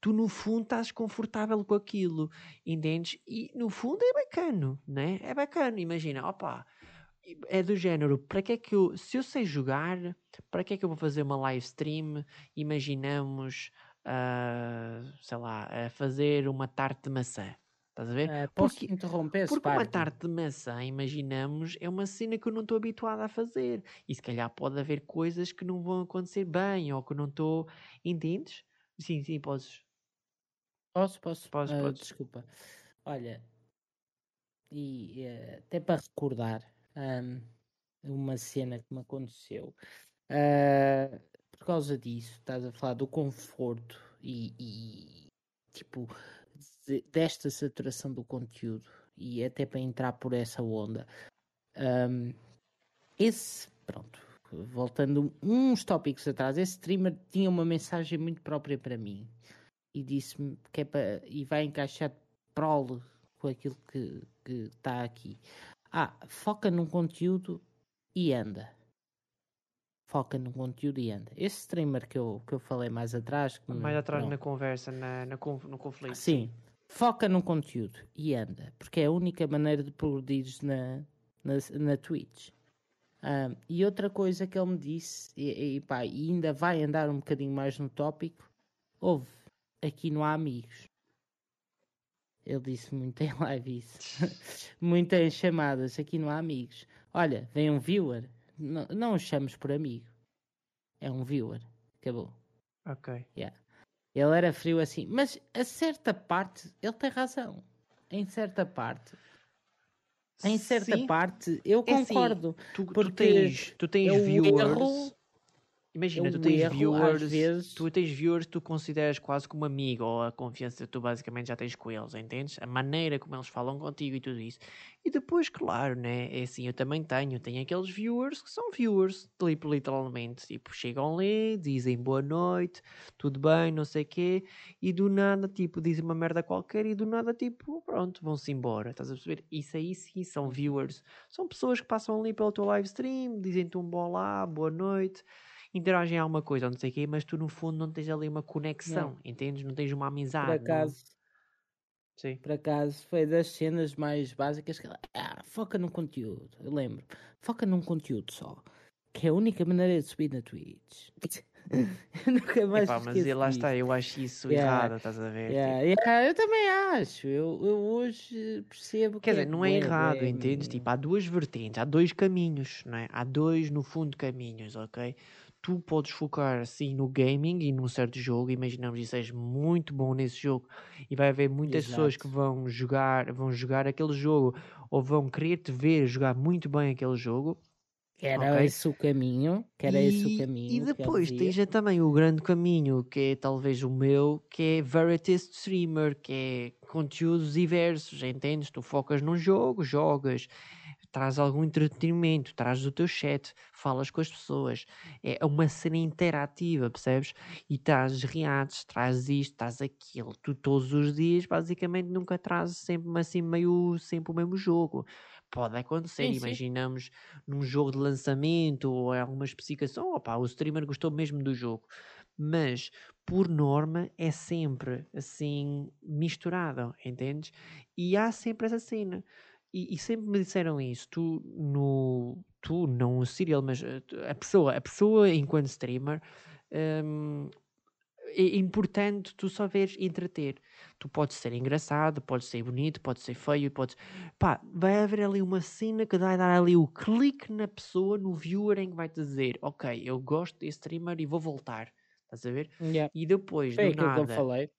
Tu no fundo estás confortável com aquilo, entendes? E no fundo é bacana, né? É bacana, imagina, opa, é do género, para que é que eu, se eu sei jogar, para que é que eu vou fazer uma live stream? Imaginamos, uh, sei lá, a fazer uma tarte de maçã. Estás a ver? Uh, posso porque, interromper Porque parte? uma tarte de maçã, imaginamos, é uma cena que eu não estou habituado a fazer. E se calhar pode haver coisas que não vão acontecer bem ou que não estou. Entendes? Sim, sim, podes. Posso, posso. Podes, uh, podes. Desculpa. Olha, e uh, até para recordar um, uma cena que me aconteceu. Uh, por causa disso, estás a falar do conforto e, e tipo desta saturação do conteúdo e até para entrar por essa onda. Um, esse, pronto, voltando uns tópicos atrás, esse streamer tinha uma mensagem muito própria para mim e disse-me que é para, e vai encaixar prole com aquilo que está aqui. Ah, foca num conteúdo e anda. Foca no conteúdo e anda. Esse streamer que eu, que eu falei mais atrás. mais atrás na conversa, na, na, no conflito. Sim, foca no conteúdo e anda, porque é a única maneira de progredir na, na, na Twitch. Um, e outra coisa que ele me disse, e, e, pá, e ainda vai andar um bocadinho mais no tópico, houve, aqui não há amigos. Ele disse muito em live isso. muito em chamadas, aqui não há amigos. Olha, vem um viewer, não, não o chames por amigo. É um viewer. Acabou. Ok. Yeah. Ele era frio assim, mas a certa parte ele tem razão. Em certa parte. Em certa Sim. parte eu concordo. É assim, tu, porque tu tens, tu tens viewers. Erro Imagina, tu tens erro, viewers, vezes... tu tens viewers que tu consideras quase como amigo, ou a confiança que tu basicamente já tens com eles, entendes? A maneira como eles falam contigo e tudo isso. E depois, claro, né? É assim, eu também tenho, tenho aqueles viewers que são viewers, tipo, literalmente, tipo, chegam ali, dizem boa noite, tudo bem, não sei o quê, e do nada, tipo, dizem uma merda qualquer e do nada, tipo, pronto, vão-se embora, estás a perceber? Isso aí sim são viewers, são pessoas que passam ali pelo teu live stream, dizem-te um bom lá, boa noite interagem alguma coisa, não sei o quê, mas tu no fundo não tens ali uma conexão, não. entendes? Não tens uma amizade. Por acaso, não... Sim. por acaso foi das cenas mais básicas que ah, foca num conteúdo, eu lembro, foca num conteúdo só, que é a única maneira de subir na Twitch. Nunca mais Epá, mas lá está, eu acho isso yeah. errado, estás a ver? Yeah. Tipo... Yeah, eu também acho, eu, eu hoje percebo Quer que. Quer dizer, é não é errado, é... entendes? Tipo, há duas vertentes, há dois caminhos, não é? Há dois, no fundo, caminhos, ok? Tu podes focar assim no gaming e num certo jogo, imaginamos que seja muito bom nesse jogo e vai haver muitas Exato. pessoas que vão jogar, vão jogar aquele jogo ou vão querer te ver jogar muito bem aquele jogo. Era okay? esse o caminho, que era e, esse o caminho. E depois tens também o grande caminho, que é talvez o meu, que é Veritas Streamer, que é conteúdos diversos, entendes? Tu focas num jogo, jogas traz algum entretenimento, traz o teu chat, falas com as pessoas, é uma cena interativa, percebes? E traz reatos, traz isto, traz aquilo, tu todos os dias basicamente nunca trazes sempre assim meio sempre o mesmo jogo. Pode acontecer, sim, imaginamos sim. num jogo de lançamento ou alguma especificação, opa, o streamer gostou mesmo do jogo. Mas, por norma, é sempre assim misturado, entendes? E há sempre essa cena e, e, sempre me disseram isso. Tu, no, tu não o serial, mas eh, a pessoa, a pessoa enquanto streamer, um, é importante tu só veres entreter. Tu podes ser engraçado, podes ser bonito, podes ser feio, podes. Pá, vai haver ali uma cena que vai dar ali o clique na pessoa, no viewer, em que vai te dizer: Ok, eu gosto desse streamer e vou voltar. Estás a ver? Yeah. E depois, Foi do nada. Que eu falei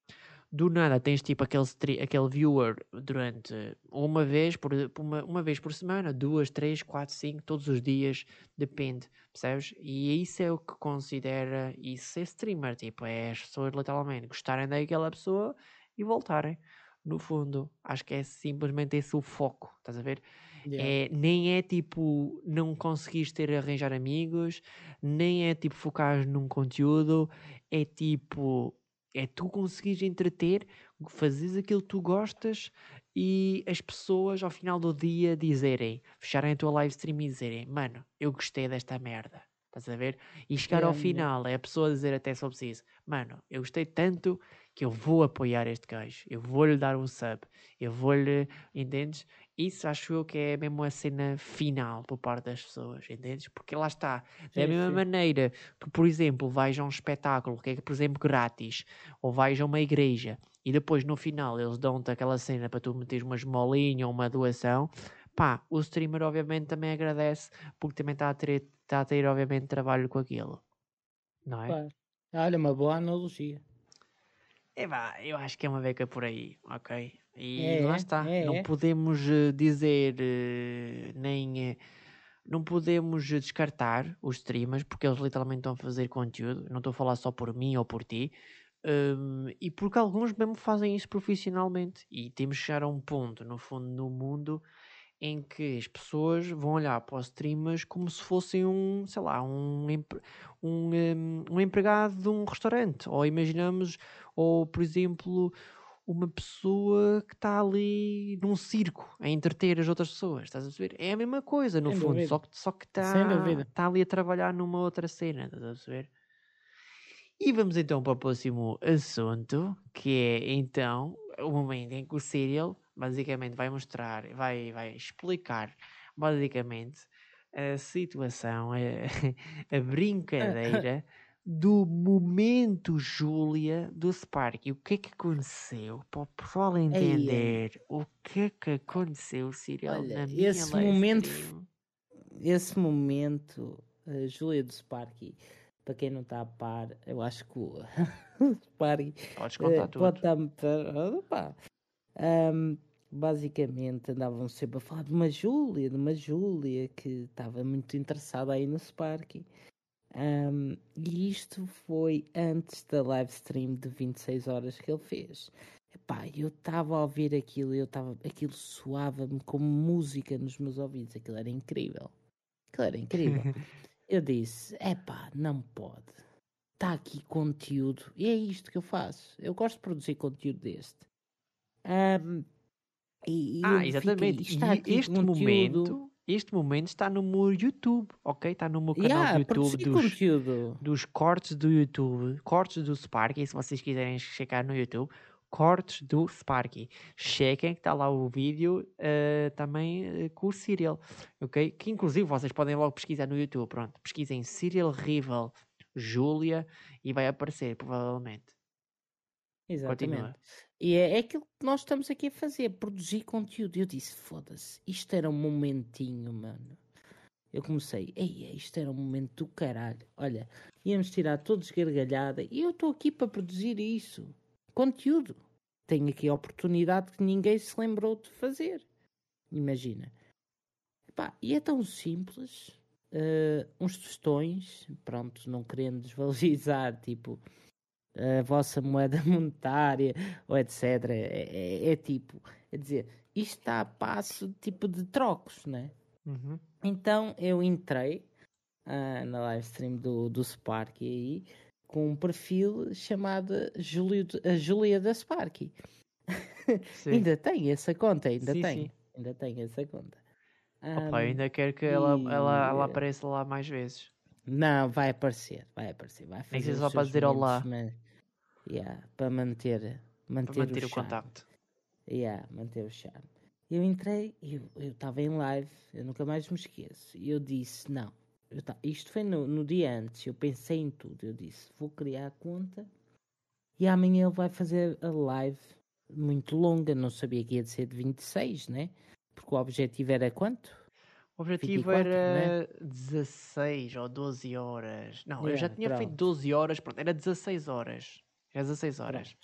do nada tens tipo aquele, aquele viewer durante uma vez por uma, uma vez por semana, duas, três, quatro, cinco, todos os dias, depende, percebes? E isso é o que considera isso ser streamer, tipo, é as pessoas literalmente gostarem daquela pessoa e voltarem. No fundo, acho que é simplesmente esse o foco, estás a ver? Yeah. É, nem é tipo não conseguires ter arranjar amigos, nem é tipo focar num conteúdo, é tipo é tu conseguires entreter, fazes aquilo que tu gostas e as pessoas ao final do dia dizerem, fecharem a tua live stream e dizerem, mano, eu gostei desta merda. Estás a ver? E chegar yeah, ao final é a pessoa dizer até eu preciso, mano, eu gostei tanto que eu vou apoiar este gajo, eu vou-lhe dar um sub, eu vou-lhe, entendes? Isso acho eu que é mesmo a cena final por parte das pessoas, entendes? Porque lá está, da sim, mesma sim. maneira que, por exemplo, vais a um espetáculo que é, por exemplo, grátis, ou vais a uma igreja e depois no final eles dão-te aquela cena para tu meteres uma esmolinha ou uma doação, pá, o streamer obviamente também agradece porque também está a ter, está a ter obviamente trabalho com aquilo, não é? Claro. Olha, uma boa analogia. É vá, eu acho que é uma beca por aí, ok? E é, lá está. É, não é. podemos eh, dizer eh, nem. Eh, não podemos descartar os streamers porque eles literalmente estão a fazer conteúdo. Não estou a falar só por mim ou por ti. Um, e porque alguns mesmo fazem isso profissionalmente. E temos que chegar a um ponto, no fundo, no mundo em que as pessoas vão olhar para os streamers como se fossem um, sei lá, um, um, um empregado de um restaurante. Ou imaginamos, ou por exemplo, uma pessoa que está ali num circo a entreter as outras pessoas, estás a perceber? É a mesma coisa, no Sem fundo, dúvida. só que, só que está, está ali a trabalhar numa outra cena, estás a perceber? E vamos então para o próximo assunto, que é então o momento em que o Serial basicamente vai mostrar, vai, vai explicar basicamente a situação, a, a brincadeira do momento Júlia do Spark. O que é que aconteceu? Para o pessoal entender Ei, o que é que aconteceu, Cyril, olha, esse momento, stream. esse momento, a Júlia do Spark, para quem não está a par, eu acho que o Spark Podes contar uh, tudo. pode estar. Um, basicamente andavam sempre a falar de uma Júlia, de uma Júlia que estava muito interessada aí no Spark. Um, e isto foi antes da live stream de 26 horas que ele fez. Epá, eu estava a ouvir aquilo, eu tava, aquilo soava-me como música nos meus ouvidos, aquilo era incrível. Aquilo era incrível. eu disse: epá, não pode. Está aqui conteúdo, e é isto que eu faço. Eu gosto de produzir conteúdo deste. Um, e, e ah, exatamente. Fiquei, e este conteúdo... momento este momento está no meu YouTube, ok? Está no meu canal yeah, do YouTube dos, dos, cortes do YouTube, cortes do Sparky, se vocês quiserem checar no YouTube, cortes do Sparky. Chequem que está lá o vídeo uh, também uh, com o Serial, ok? Que inclusive vocês podem logo pesquisar no YouTube, pronto, pesquisem Serial Rival Júlia e vai aparecer, provavelmente. Exatamente. E é, é aquilo que nós estamos aqui a fazer, produzir conteúdo. Eu disse, foda-se, isto era um momentinho, mano. Eu comecei, ei, isto era um momento do caralho. Olha, íamos tirar todos gargalhada e eu estou aqui para produzir isso. Conteúdo. Tenho aqui a oportunidade que ninguém se lembrou de fazer. Imagina. Epá, e é tão simples. Uh, uns tostões, pronto, não querendo desvalorizar, tipo, a vossa moeda monetária ou etc. É, é, é, tipo, é dizer, isto está a passo tipo de trocos, né? Uhum. Então eu entrei uh, na live stream do, do Spark aí com um perfil chamado Júlio, a Júlia da Spark. ainda tem essa conta, ainda sim, tem. Sim. Ainda tem essa conta. Um, Opa, ainda quero que e... ela, ela, ela apareça lá mais vezes. Não, vai aparecer, vai aparecer. Vai fazer Nem só para dizer olá. Mas... Yeah, para manter, manter, para manter o, o contacto. Yeah, manter o charme. Eu entrei, eu estava em live, eu nunca mais me esqueço. E eu disse: Não, eu isto foi no, no dia antes. Eu pensei em tudo. Eu disse: Vou criar a conta e amanhã ele vai fazer a live muito longa. Não sabia que ia de ser de 26, né? Porque o objetivo era quanto? O objetivo 24, era né? 16 ou 12 horas. Não, yeah, eu já tinha pronto. feito 12 horas, pronto, era 16 horas. É às 16 horas.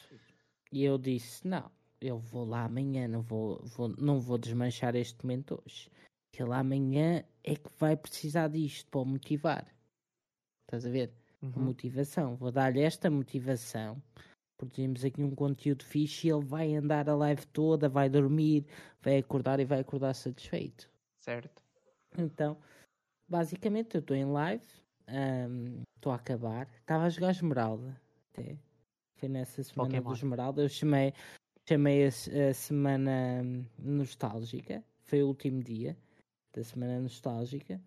E eu disse: Não, eu vou lá amanhã, não vou, vou, não vou desmanchar este momento hoje. Que ele amanhã é que vai precisar disto para o motivar. Estás a ver? Uhum. Motivação. Vou dar-lhe esta motivação. Produzimos aqui um conteúdo fixe e ele vai andar a live toda, vai dormir, vai acordar e vai acordar satisfeito. Certo. Então, basicamente, eu estou em live, estou um, a acabar. Estava a jogar Esmeralda, até. Foi nessa semana Pokémon. do Esmeralda. Eu chamei, chamei a, a semana nostálgica. Foi o último dia da semana nostálgica.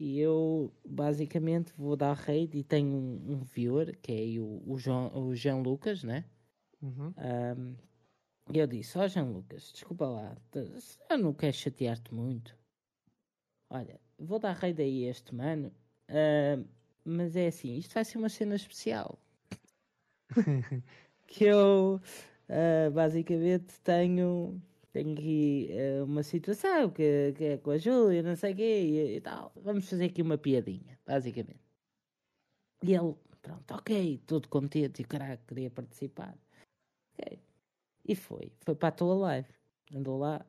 E eu basicamente vou dar raid e tenho um, um viewer que é o, o, João, o Jean Lucas, né? Uhum. Um, e eu disse: Ó oh, Jean Lucas, desculpa lá, eu não quero chatear-te muito. Olha, vou dar raid aí este mano, uh, mas é assim: isto vai ser uma cena especial. que eu uh, basicamente tenho tenho aqui uh, uma situação que, que é com a Júlia, não sei o quê e, e, tal. Vamos fazer aqui uma piadinha, basicamente. E ele, pronto, ok, todo contente e o caralho queria participar. Ok. E foi, foi para a tua live. Andou lá.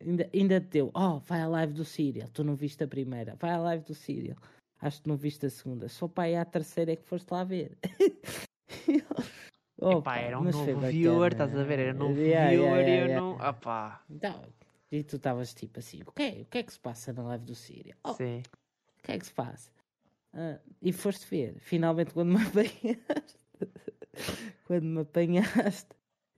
Ainda, ainda deu, oh, vai à live do Serial, tu não viste a primeira, vai à live do Serial. Acho que não viste a segunda, só para aí à terceira é que foste lá ver. Opa, Epá, era um novo viewer, estás a ver? Era um novo yeah, viewer yeah, yeah, e eu não. Opá. Então, e tu estavas tipo assim: o que, é, o que é que se passa na live do Síria? Oh, Sim. O que é que se passa? Ah, e foste ver, finalmente, quando me apanhaste. quando me apanhaste,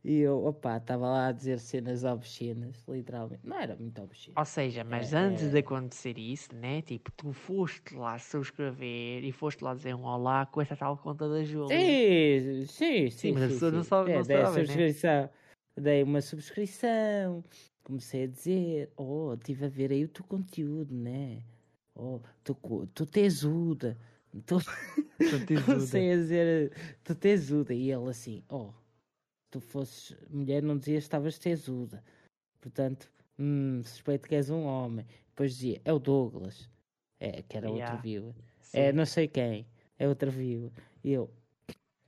e eu, opa, estava lá a dizer cenas obscenas, literalmente. Não era muito obsceno. Ou seja, mas é, antes é... de acontecer isso, né? Tipo, tu foste lá subscrever e foste lá dizer um olá com essa tal conta da Júlia. Sim, sim, sim. Sim, mas sim, a pessoa não sabe, é, não dei, sabe, né? subscrição, né? dei uma subscrição, comecei a dizer, oh, estive a ver aí o teu conteúdo, né? Oh, tu, tu tesuda. Tu, tu tesuda. comecei a dizer, tu tesuda. E ele assim, oh tu fosses mulher, não dizias que estavas tesuda. Portanto, hum, suspeito que és um homem. Depois dizia, é o Douglas. É, que era yeah. outro viewer. É não sei quem. É outra viewer. E eu,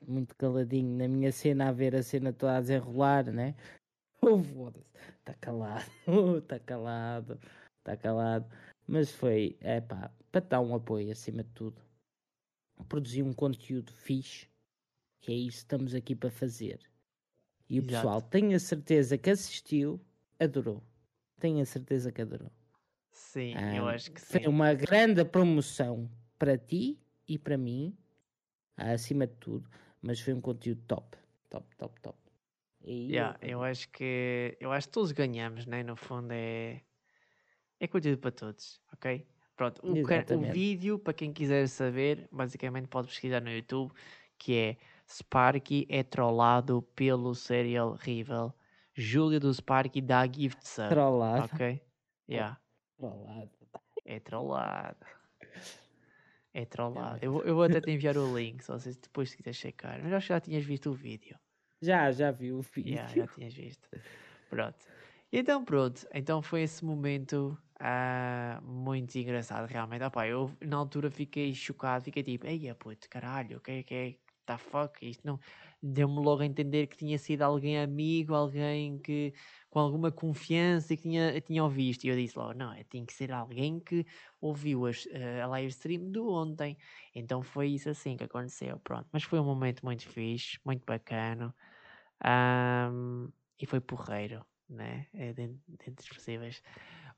muito caladinho na minha cena, a ver a cena toda a desenrolar, né? Oh, foda-se. Está calado. Está calado. Está calado. Mas foi, é pá, para dar um apoio acima de tudo. Produzir um conteúdo fixe. Que é isso que estamos aqui para fazer. E o pessoal, tenho a certeza que assistiu, adorou. Tenho a certeza que adorou. Sim, ah, eu acho que sim. Foi uma grande promoção para ti e para mim, acima de tudo, mas foi um conteúdo top. Top, top, top. E yeah, eu... eu acho que eu acho que todos ganhamos, né? No fundo é é conteúdo para todos, ok? Pronto, o, o vídeo, para quem quiser saber, basicamente pode pesquisar no YouTube, que é Sparky é trollado pelo serial rival. Júlia do Sparky dá gift sub. Trollado. Ok? Yeah. Trollado. É trollado. É trollado. Eu, eu vou até te enviar o link, só se depois se quiser checar. Mas acho que já tinhas visto o vídeo. Já, já vi o vídeo. Yeah, já tinhas visto. Pronto. Então pronto, então foi esse momento uh, muito engraçado realmente. Opa, eu na altura fiquei chocado, fiquei tipo, ei puto, caralho, o que é que é the fuck? Isto não. Deu-me logo a entender que tinha sido alguém amigo, alguém que com alguma confiança e que tinha, tinha ouvido. E eu disse logo: não, é, tem que ser alguém que ouviu as, uh, a live stream do ontem. Então foi isso assim que aconteceu. Pronto, mas foi um momento muito fixe, muito bacana. Um, e foi porreiro, né? É dentro, dentro dos possíveis.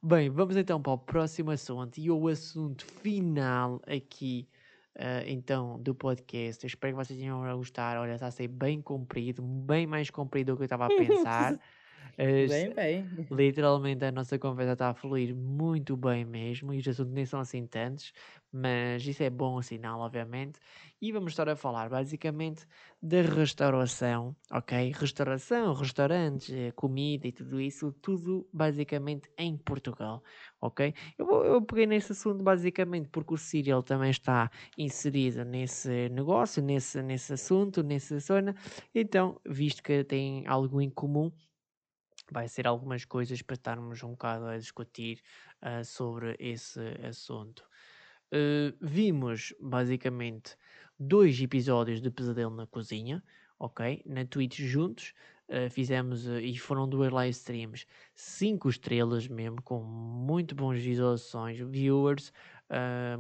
Bem, vamos então para o próximo assunto. E o assunto final aqui Uh, então, do podcast. Eu espero que vocês tenham a gostar. Olha, está a ser bem comprido, bem mais comprido do que eu estava a pensar. Bem, bem. Literalmente a nossa conversa está a fluir muito bem mesmo e os assuntos nem são assim tantos, mas isso é bom sinal, obviamente. E vamos estar a falar basicamente da restauração, ok? Restauração, restaurantes, eh, comida e tudo isso, tudo basicamente em Portugal, ok? Eu, eu peguei nesse assunto basicamente porque o Cyril também está inserido nesse negócio, nesse, nesse assunto, nessa zona, então, visto que tem algo em comum, vai ser algumas coisas para estarmos um bocado a discutir uh, sobre esse assunto. Uh, vimos basicamente dois episódios de Pesadelo na Cozinha, ok? Na Twitch juntos. Uh, fizemos e foram duas live streams, cinco estrelas mesmo, com muito bons visualizações, viewers,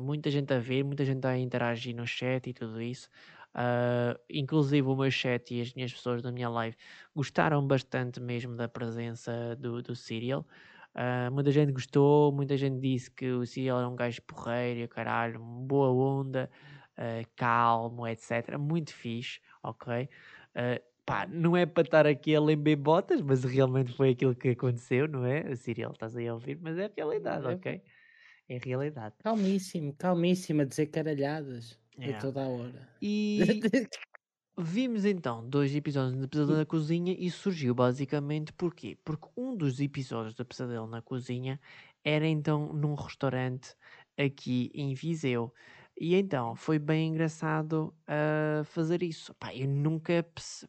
muita gente a ver, muita gente a interagir no chat e tudo isso. Uh, inclusive o meu chat e as minhas pessoas da minha live gostaram bastante mesmo da presença do, do Serial. Uh, muita gente gostou, muita gente disse que o Cyril era um gajo porreiro, caralho, boa onda, uh, calmo, etc. Muito fixe, ok? Pá, não é para estar aqui a lember botas, mas realmente foi aquilo que aconteceu, não é? O Cyril, estás aí a ouvir, mas é realidade, é. ok? É realidade. Calmíssimo, calmíssimo, a dizer caralhadas yeah. a toda a hora. E Vimos então dois episódios de Pesadelo na Cozinha e surgiu basicamente porquê? Porque um dos episódios da Pesadelo na Cozinha era então num restaurante aqui em Viseu. E então foi bem engraçado uh, fazer isso. Pá, eu nunca.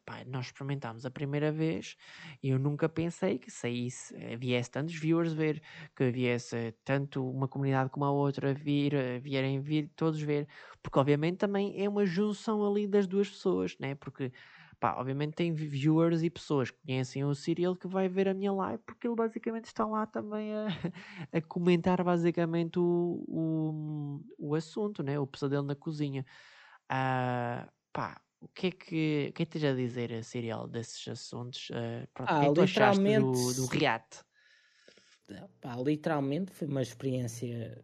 Pá, nós experimentámos a primeira vez e eu nunca pensei que saísse, eh, viesse tantos viewers ver, que viesse tanto uma comunidade como a outra vir, eh, vierem vir, todos ver. Porque obviamente também é uma junção ali das duas pessoas, né? Porque Pá, obviamente tem viewers e pessoas que conhecem o Cyril que vai ver a minha live porque ele basicamente está lá também a, a comentar basicamente o, o, o assunto, né? o pesadelo na cozinha. Uh, pá, o que é que, o que, é que tens a dizer, Cyril, desses assuntos? Uh, pronto, ah, o que é que tu achaste do, do React? Pá, literalmente foi uma experiência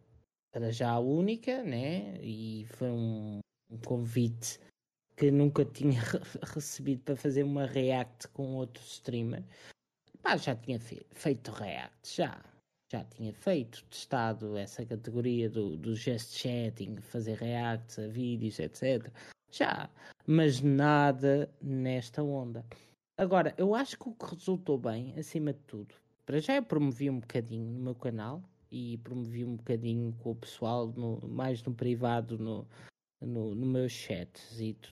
para já única, né? E foi um, um convite que nunca tinha recebido para fazer uma react com outro streamer. Pá, já tinha fe feito react, já. Já tinha feito, testado essa categoria do, do gest chatting, fazer reacts a vídeos, etc. Já. Mas nada nesta onda. Agora, eu acho que o que resultou bem, acima de tudo, para já eu promovi um bocadinho no meu canal e promovi um bocadinho com o pessoal, no, mais no privado, no, no, no meu chat,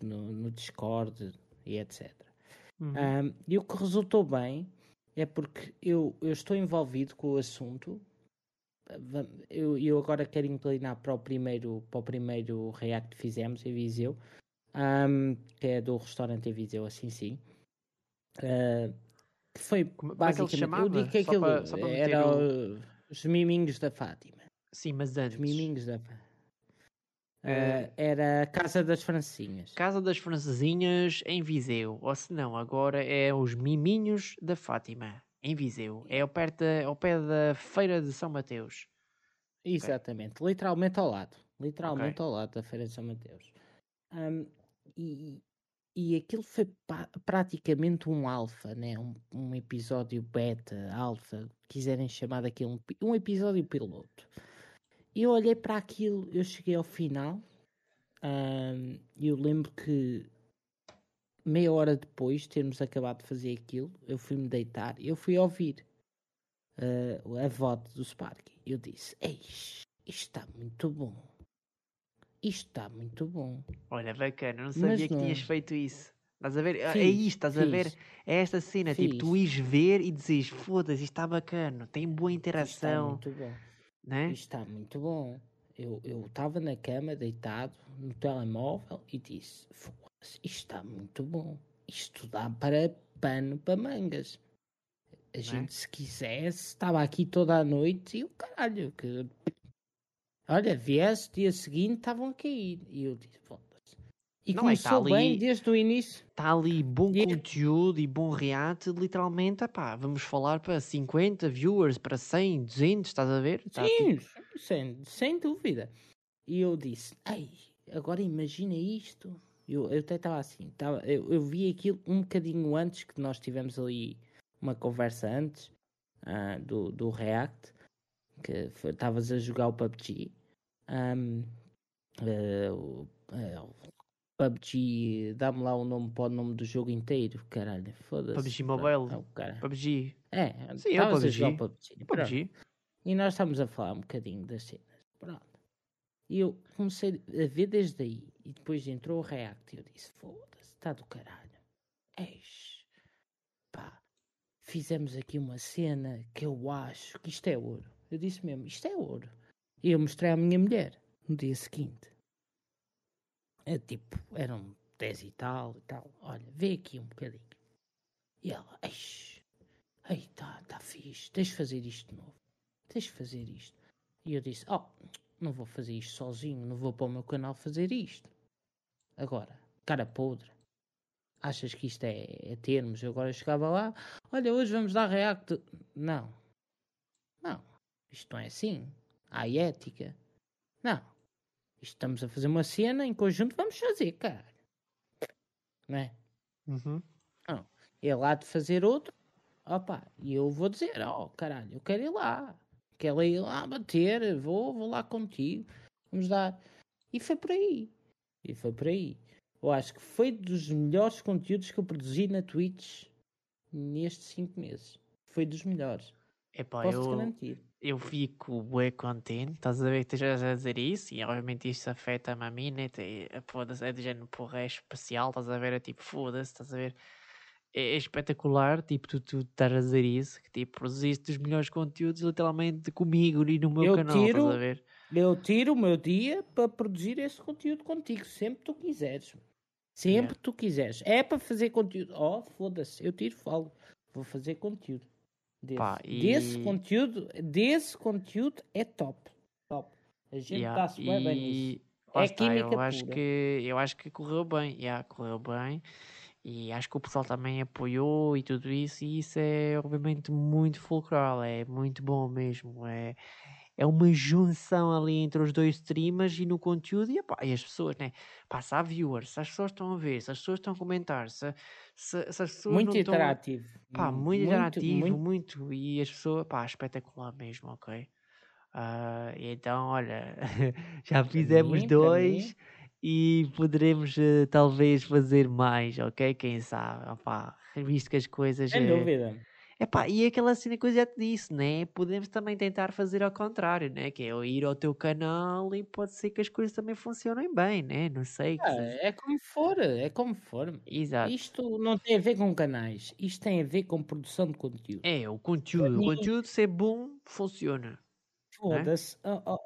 no, no Discord e etc. Uhum. Um, e o que resultou bem é porque eu, eu estou envolvido com o assunto. Eu, eu agora quero inclinar para o primeiro, para o primeiro React que fizemos em Viseu, um, que é do restaurante em Viseu, assim sim. Uh, que foi Como, basicamente. É que ele eu digo que aquilo para, era o... os miminhos da Fátima. Sim, mas antes. Os miminhos da Fátima. Uh, era Casa das Francesinhas. Casa das Francesinhas em Viseu. Ou se não, agora é os Miminhos da Fátima em Viseu. É ao, perto, ao pé da Feira de São Mateus. Exatamente, okay. literalmente ao lado. Literalmente okay. ao lado da Feira de São Mateus. Um, e, e aquilo foi praticamente um alfa, né? Um, um, episódio beta, alfa, quiserem chamar daquilo, um, um episódio piloto eu olhei para aquilo, eu cheguei ao final e eu lembro que meia hora depois de termos acabado de fazer aquilo, eu fui-me deitar eu fui ouvir uh, a voz do Spark. Eu disse: Eis, isto está muito bom. Isto está muito bom. Olha, bacana, não sabia Mas que não. tinhas feito isso. Estás a ver? Fiz, é isto, estás fiz. a ver? É esta cena, fiz. tipo, tu ires ver e dizes: Foda-se, isto está bacana, tem boa interação. Isto está muito bom né? Isto está muito bom. Eu estava na cama, deitado, no telemóvel, e disse: Isto está muito bom. Isto dá para pano para mangas. A é? gente, se quisesse, estava aqui toda a noite e o caralho, que. Olha, viesse, dia seguinte estavam a cair. E eu disse: e não começou é, tá ali, bem desde o início. Está ali bom yeah. conteúdo e bom react, literalmente, epá, vamos falar para 50 viewers, para 100, 200, estás a ver? Tá Sim, tipo... sem, sem dúvida. E eu disse, ei, agora imagina isto. Eu, eu até estava assim, tava, eu, eu vi aquilo um bocadinho antes, que nós tivemos ali uma conversa antes uh, do, do React, que estavas a jogar o PUBG. Um, uh, uh, PUBG, dá-me lá o nome para o nome do jogo inteiro, caralho, foda-se. PUBG Mobile, não, cara. PUBG. É, Sim, é o PUBG. PUBG. PUBG. E nós estamos a falar um bocadinho das cenas, pronto. E eu comecei a ver desde aí, e depois entrou o React, e eu disse, foda-se, está do caralho. Eis, pá, fizemos aqui uma cena que eu acho que isto é ouro. Eu disse mesmo, isto é ouro. E eu mostrei à minha mulher, no dia seguinte. É tipo, eram 10 e tal e tal. Olha, vê aqui um bocadinho. E ela, eixe, ei, tá, tá fixe, deixa fazer isto de novo. Deixa fazer isto. E eu disse, oh, não vou fazer isto sozinho, não vou para o meu canal fazer isto. Agora, cara podre. Achas que isto é, é termos? Eu agora chegava lá, olha, hoje vamos dar react. Não. Não, isto não é assim. Há ética. Não. Estamos a fazer uma cena em conjunto, vamos fazer, cara. Não é? Uhum. Não. Ele há de fazer outro. Opa, e eu vou dizer, ó, oh, caralho, eu quero ir lá. Quero ir lá bater, vou, vou lá contigo. Vamos dar. E foi por aí. E foi por aí. Eu acho que foi dos melhores conteúdos que eu produzi na Twitch nestes 5 meses. Foi dos melhores. Epá, Posso eu, garantir. Eu fico bué contente, estás a ver que estejas a dizer isso, e obviamente isto afeta-me a mim, né? Foda-se, é de género porra, é especial, estás a ver? É tipo, foda-se, estás a ver? É, é, espetacular, tipo, tu, tu estás a dizer isso, que tipo, produziste os melhores conteúdos literalmente comigo e no meu eu canal, tiro, estás a ver? Eu tiro o meu dia para produzir esse conteúdo contigo, sempre tu quiseres. Sempre yeah. tu quiseres. É para fazer conteúdo. Oh, foda-se, eu tiro, falo. Vou fazer conteúdo. Desse, Pá, e... desse conteúdo, desse conteúdo é top. Top. A gente yeah, está-se bem, bem nisso. É está, química eu pura. acho que eu acho que correu bem, yeah, correu bem. E acho que o pessoal também apoiou e tudo isso, e isso é obviamente muito fulcral, é muito bom mesmo. É, é uma junção ali entre os dois streamers e no conteúdo, e, epá, e as pessoas, né? Passa a viewers, se as pessoas estão a ver, se as pessoas estão a comentar, se, se, se as pessoas. Muito interativo. Estão, pá, muito, muito interativo, muito, muito, E as pessoas, pá, espetacular mesmo, ok? Uh, então, olha, já fizemos mim, dois e poderemos uh, talvez fazer mais, ok? Quem sabe, opá, visto que as coisas. Sem uh, dúvida. Epá, e aquela cena que eu já te disse, né? Podemos também tentar fazer ao contrário, né? Que é ir ao teu canal e pode ser que as coisas também funcionem bem, né? Não sei. Ah, é como for, é como for. Exato. Isto não tem a ver com canais, isto tem a ver com produção de conteúdo. É, o conteúdo. Mim... O conteúdo ser bom, funciona. Foda-se, ó oh,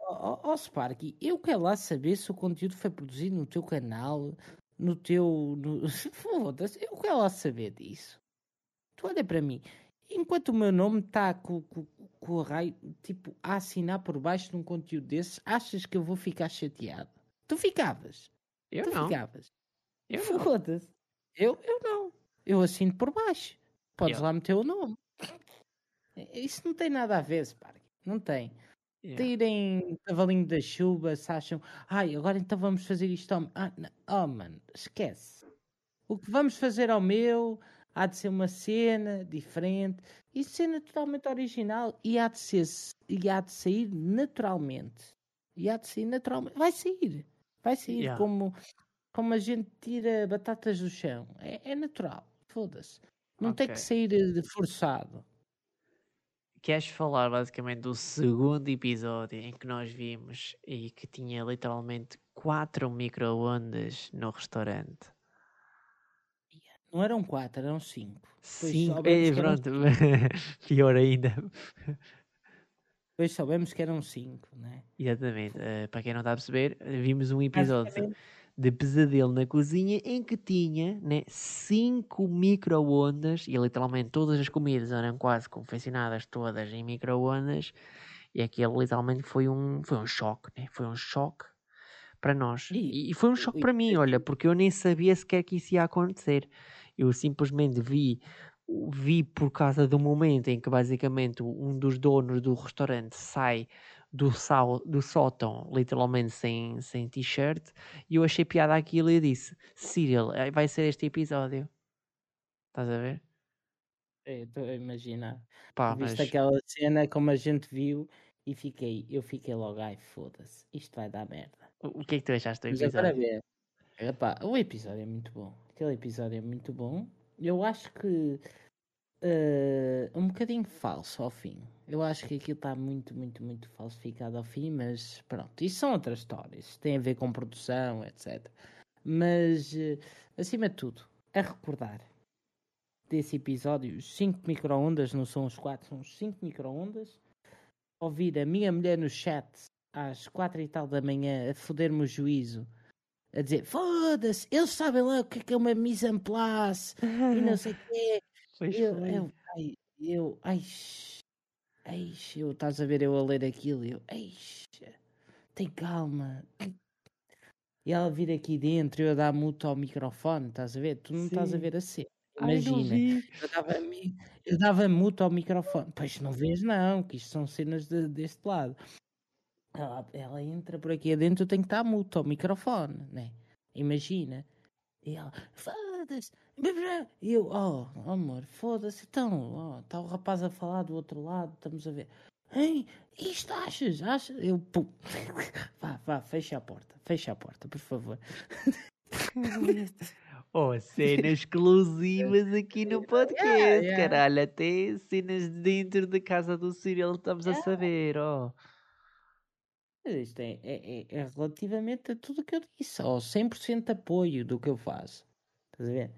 oh, oh, Sparky, eu quero lá saber se o conteúdo foi produzido no teu canal, no teu. No... Foda-se, eu quero lá saber disso. Tu olha para mim, enquanto o meu nome está com, com, com o raio, tipo, a assinar por baixo de um conteúdo desses, achas que eu vou ficar chateado? Tu ficavas. Eu tu não. ficavas. Eu Foda-se. Eu, eu não. Eu assino por baixo. Podes eu. lá meter o nome. Isso não tem nada a ver, Spark. Não tem. Yeah. Tirem cavalinho da chuva, se acham, ai, agora então vamos fazer isto ao... Ah, oh, mano, esquece. O que vamos fazer ao meu, há de ser uma cena diferente. E cena totalmente original e há de ser e há de sair naturalmente. E há de sair naturalmente. Vai sair. Vai sair yeah. como como a gente tira batatas do chão. É, é natural. Foda-se. Não okay. tem que sair eh, forçado. Queres falar basicamente do segundo episódio em que nós vimos e que tinha literalmente quatro micro-ondas no restaurante não eram quatro, eram cinco. cinco, pronto, eram... pior ainda. Depois soubemos que eram cinco, né? Exatamente. Uh, para quem não está a perceber, vimos um episódio de pesadelo na cozinha em que tinha né, cinco micro-ondas e literalmente todas as comidas eram quase confeccionadas todas em micro-ondas e aquele literalmente foi um, foi um choque, né? Foi um choque para nós. E, e foi um choque e, para mim, olha, porque eu nem sabia sequer que isso ia acontecer. Eu simplesmente vi vi por causa do momento em que basicamente um dos donos do restaurante sai do, sal, do sótão literalmente sem, sem t-shirt e eu achei piada aquilo e disse Cyril, vai ser este episódio. Estás a ver? É, estou a imaginar. Pá, viste mas... aquela cena como a gente viu e fiquei, eu fiquei logo, ai foda-se, isto vai dar merda. O, que é que tu achaste do episódio? Mas ver, Epá, o episódio é muito bom Aquele episódio é muito bom. Eu acho que uh, um bocadinho falso ao fim. Eu acho que aquilo está muito, muito, muito falsificado ao fim, mas pronto, isso são outras histórias. Tem a ver com produção, etc. Mas, uh, acima de tudo, a recordar desse episódio, os 5 micro-ondas, não são os 4, são os 5 micro-ondas. Ouvir a minha mulher no chat às 4 e tal da manhã a foder-me o juízo a dizer foda-se, eles sabem lá o que é, que é uma mise en place e não sei o quê. Pois eu, foi. eu, ai, eu, ai, ai, eu, estás a ver eu a ler aquilo, eu, ai, tem calma. E ela vir aqui dentro e eu dar multa ao microfone, estás a ver? Tu não Sim. estás a ver a ser. Imagina, Ai, eu, dava, eu dava muto ao microfone. Pois não vês, não, que isto são cenas de, deste lado. Ela, ela, entra por aqui adentro, eu tenho que estar muto ao microfone, né? Imagina. E ela, foda-se. E eu, oh, amor, foda-se. Então, está oh, o rapaz a falar do outro lado, estamos a ver. Hein? Isto achas? Achas? Eu, pum. Vá, vá, fecha a porta. Fecha a porta, por favor. Oh, cenas exclusivas aqui no podcast, yeah, yeah. caralho. Até cenas dentro da casa do Cyril estamos yeah. a saber, oh. Isto é, é, é, é, relativamente a tudo o que eu disse, oh, 100% de apoio do que eu faço. Estás a ver?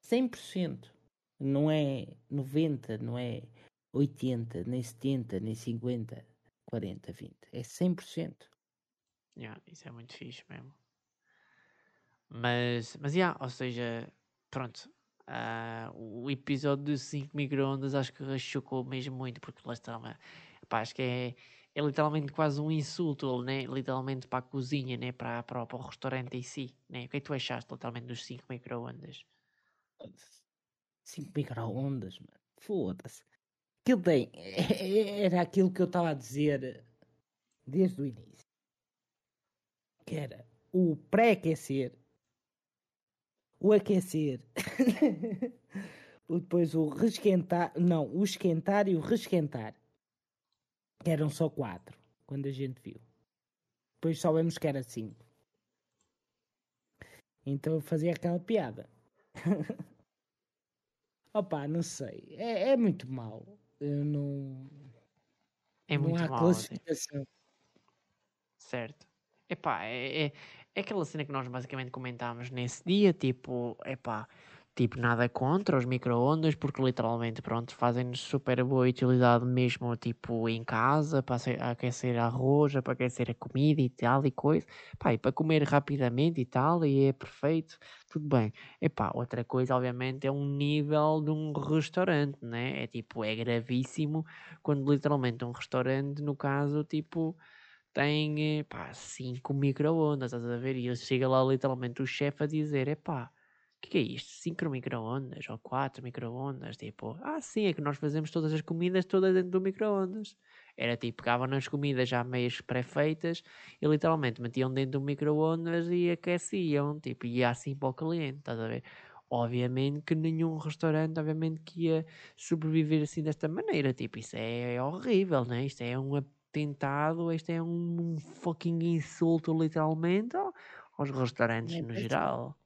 100%. Não é 90, não é 80, nem 70, nem 50, 40, 20. É 100%. Yeah, isso é muito fixe mesmo. Mas, mas yeah, ou seja, pronto. Uh, o episódio de 5 microondas acho que chocou mesmo muito, porque lá está, pá, acho que é, é literalmente quase um insulto, né? literalmente para a cozinha, né? para, para, para o restaurante em si. Né? O que é que tu achaste literalmente dos 5 microondas? 5 microondas, mano. Foda-se. Aquilo tem. Era aquilo que eu estava a dizer desde o início. Que era o pré-aquecer o aquecer, depois o resquentar, não, o esquentar e o resquentar. Eram só quatro quando a gente viu. Depois soubemos que era cinco. Então eu fazia aquela piada. Opa, não sei. É, é muito mal. Eu não. É muito não há mal. classificação. Certo. Epá, é, é, é aquela cena que nós basicamente comentámos nesse dia, tipo, epá, tipo, nada contra os micro-ondas, porque literalmente, pronto, fazem-nos super boa utilidade mesmo, tipo, em casa, para aquecer arroz, para aquecer a comida e tal e coisa, pá, e para comer rapidamente e tal, e é perfeito, tudo bem. Epá, outra coisa, obviamente, é um nível de um restaurante, né? É tipo, é gravíssimo quando literalmente um restaurante, no caso, tipo tem eh, pá, 5 micro-ondas, estás a ver? E chega lá literalmente o chefe a dizer: é pá, que, que é isto? 5 micro-ondas ou 4 micro-ondas? Tipo, ah, sim, é que nós fazemos todas as comidas todas dentro do micro-ondas. Era tipo, pegavam nas comidas já meias pré-feitas e literalmente metiam dentro do micro-ondas e aqueciam, tipo, ia assim para o cliente, estás a ver? Obviamente que nenhum restaurante, obviamente, que ia sobreviver assim desta maneira. Tipo, isso é, é horrível, né? Isto é uma tentado, este é um, fucking insulto literalmente aos restaurantes Nem no geral.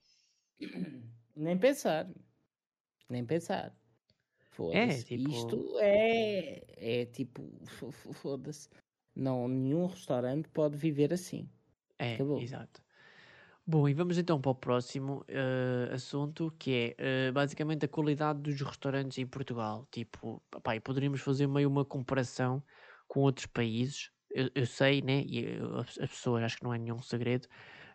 Nem pensar. Nem pensar. É, tipo... Isto é, é tipo, foda-se. Não, nenhum restaurante pode viver assim. É, Acabou. exato. Bom, e vamos então para o próximo uh, assunto, que é uh, basicamente a qualidade dos restaurantes em Portugal. Tipo, pá, poderíamos fazer meio uma comparação com outros países. Eu, eu sei, né? E as pessoas acho que não é nenhum segredo.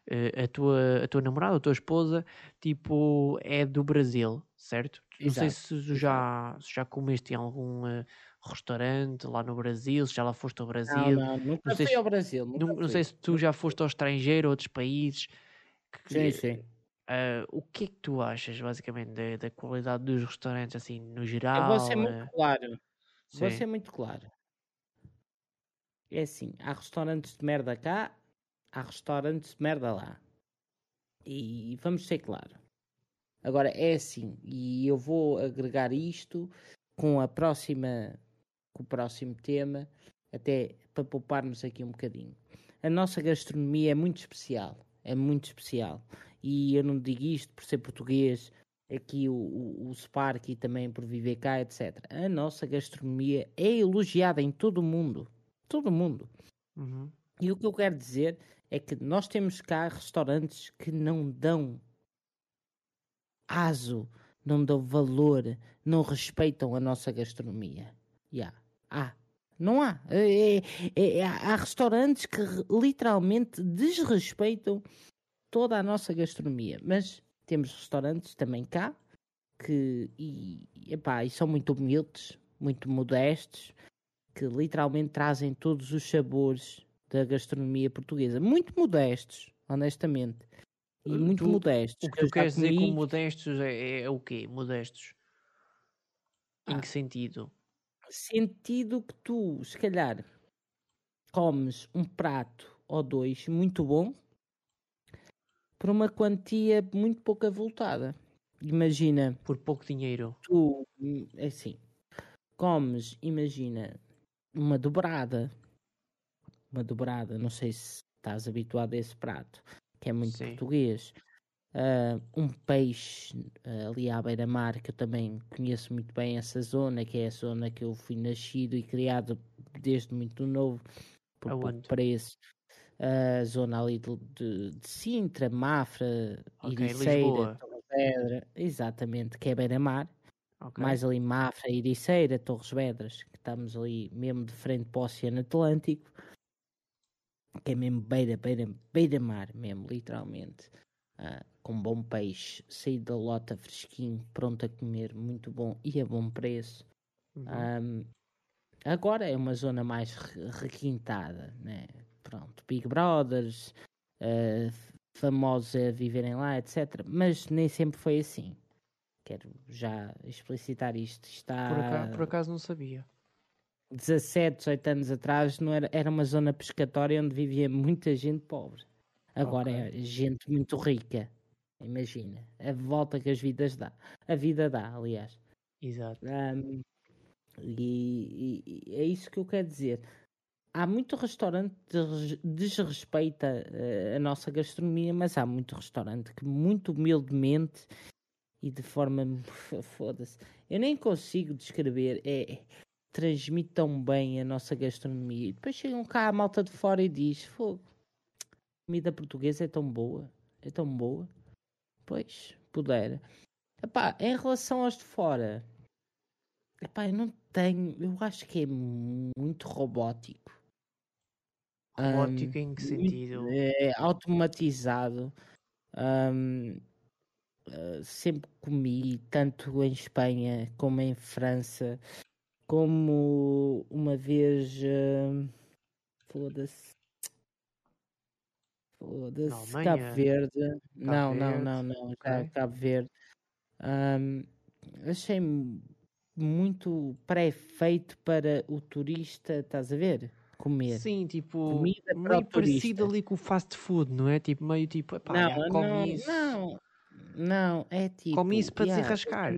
Uh, a, tua, a tua namorada, a tua esposa, tipo, é do Brasil, certo? Exato. Não sei se já, se já comeste em algum uh, restaurante lá no Brasil, se já lá foste ao Brasil. Não, não, nunca não sei fui se, ao Brasil. Não, não sei se tu já foste ao estrangeiro, a outros países. Que, sim, sim. Uh, o que é que tu achas, basicamente, da, da, qualidade dos restaurantes, assim, no geral? Eu vou ser muito claro. Vou ser muito claro. É assim, há restaurantes de merda cá, há restaurantes de merda lá. E vamos ser claro. Agora é assim, e eu vou agregar isto com a próxima, com o próximo tema, até para pouparmos aqui um bocadinho. A nossa gastronomia é muito especial, é muito especial. E eu não digo isto por ser português, aqui o, o, o Spark e também por viver cá, etc. A nossa gastronomia é elogiada em todo o mundo todo mundo. Uhum. E o que eu quero dizer é que nós temos cá restaurantes que não dão aso, não dão valor, não respeitam a nossa gastronomia. Yeah. Há. Não há. É, é, é, há restaurantes que literalmente desrespeitam toda a nossa gastronomia. Mas temos restaurantes também cá que e, epá, e são muito humildes, muito modestos, que literalmente trazem todos os sabores da gastronomia portuguesa, muito modestos, honestamente. E muito tu, modestos. O que tu queres comi... dizer com modestos é, é, é, o quê? Modestos? Em ah, que sentido? Sentido que tu, se calhar, comes um prato ou dois muito bom por uma quantia muito pouco avultada. Imagina. Por pouco dinheiro. Tu, é assim, comes, imagina, uma dobrada. Uma dobrada, não sei se estás habituado a esse prato, que é muito Sim. português. Uh, um peixe uh, ali à beira-mar, que eu também conheço muito bem essa zona, que é a zona que eu fui nascido e criado desde muito novo, por pouco preço. Uh, zona ali de, de, de Sintra, Mafra, okay, Iriceira, Torres exatamente, que é beira-mar. Okay. Mais ali Mafra, Iriceira, Torres Vedras, que estamos ali mesmo de frente para o Oceano Atlântico que é mesmo beira, beira, beira-mar mesmo, literalmente. Uh, com bom peixe, saído da lota fresquinho, pronto a comer, muito bom e a bom preço. Uhum. Um, agora é uma zona mais requintada, né? Pronto, Big Brothers, uh, famosos a viverem lá, etc. Mas nem sempre foi assim. Quero já explicitar isto. Está... Por, acaso, por acaso não sabia. 17, 18 anos atrás não era, era uma zona pescatória onde vivia muita gente pobre. Agora okay. é gente muito rica. Imagina a volta que as vidas dá. A vida dá, aliás. Exato. Um, e, e, é isso que eu quero dizer. Há muito restaurante que desrespeita uh, a nossa gastronomia, mas há muito restaurante que muito humildemente e de forma foda-se. Eu nem consigo descrever. É, transmite tão bem a nossa gastronomia. E depois chegam cá a malta de fora e diz: Fogo, comida portuguesa é tão boa, é tão boa. Pois, pudera. Epá, em relação aos de fora, epá, eu não tenho, eu acho que é muito robótico. Robótico um, em que sentido? É automatizado. Um, uh, ah, sempre comi, tanto em Espanha como em França, como uma vez uh, foda-se foda-se Cabo Verde Cabo não, Verde. não, não, não, okay. Cabo Verde um, achei muito pré-feito para o turista, estás a ver? Comer. Sim, tipo, Comida meio parecido ali com o fast food, não é? Tipo, meio tipo, epá, não, já, não, isso. não, não, é tipo. Come isso para yeah, desarrascar.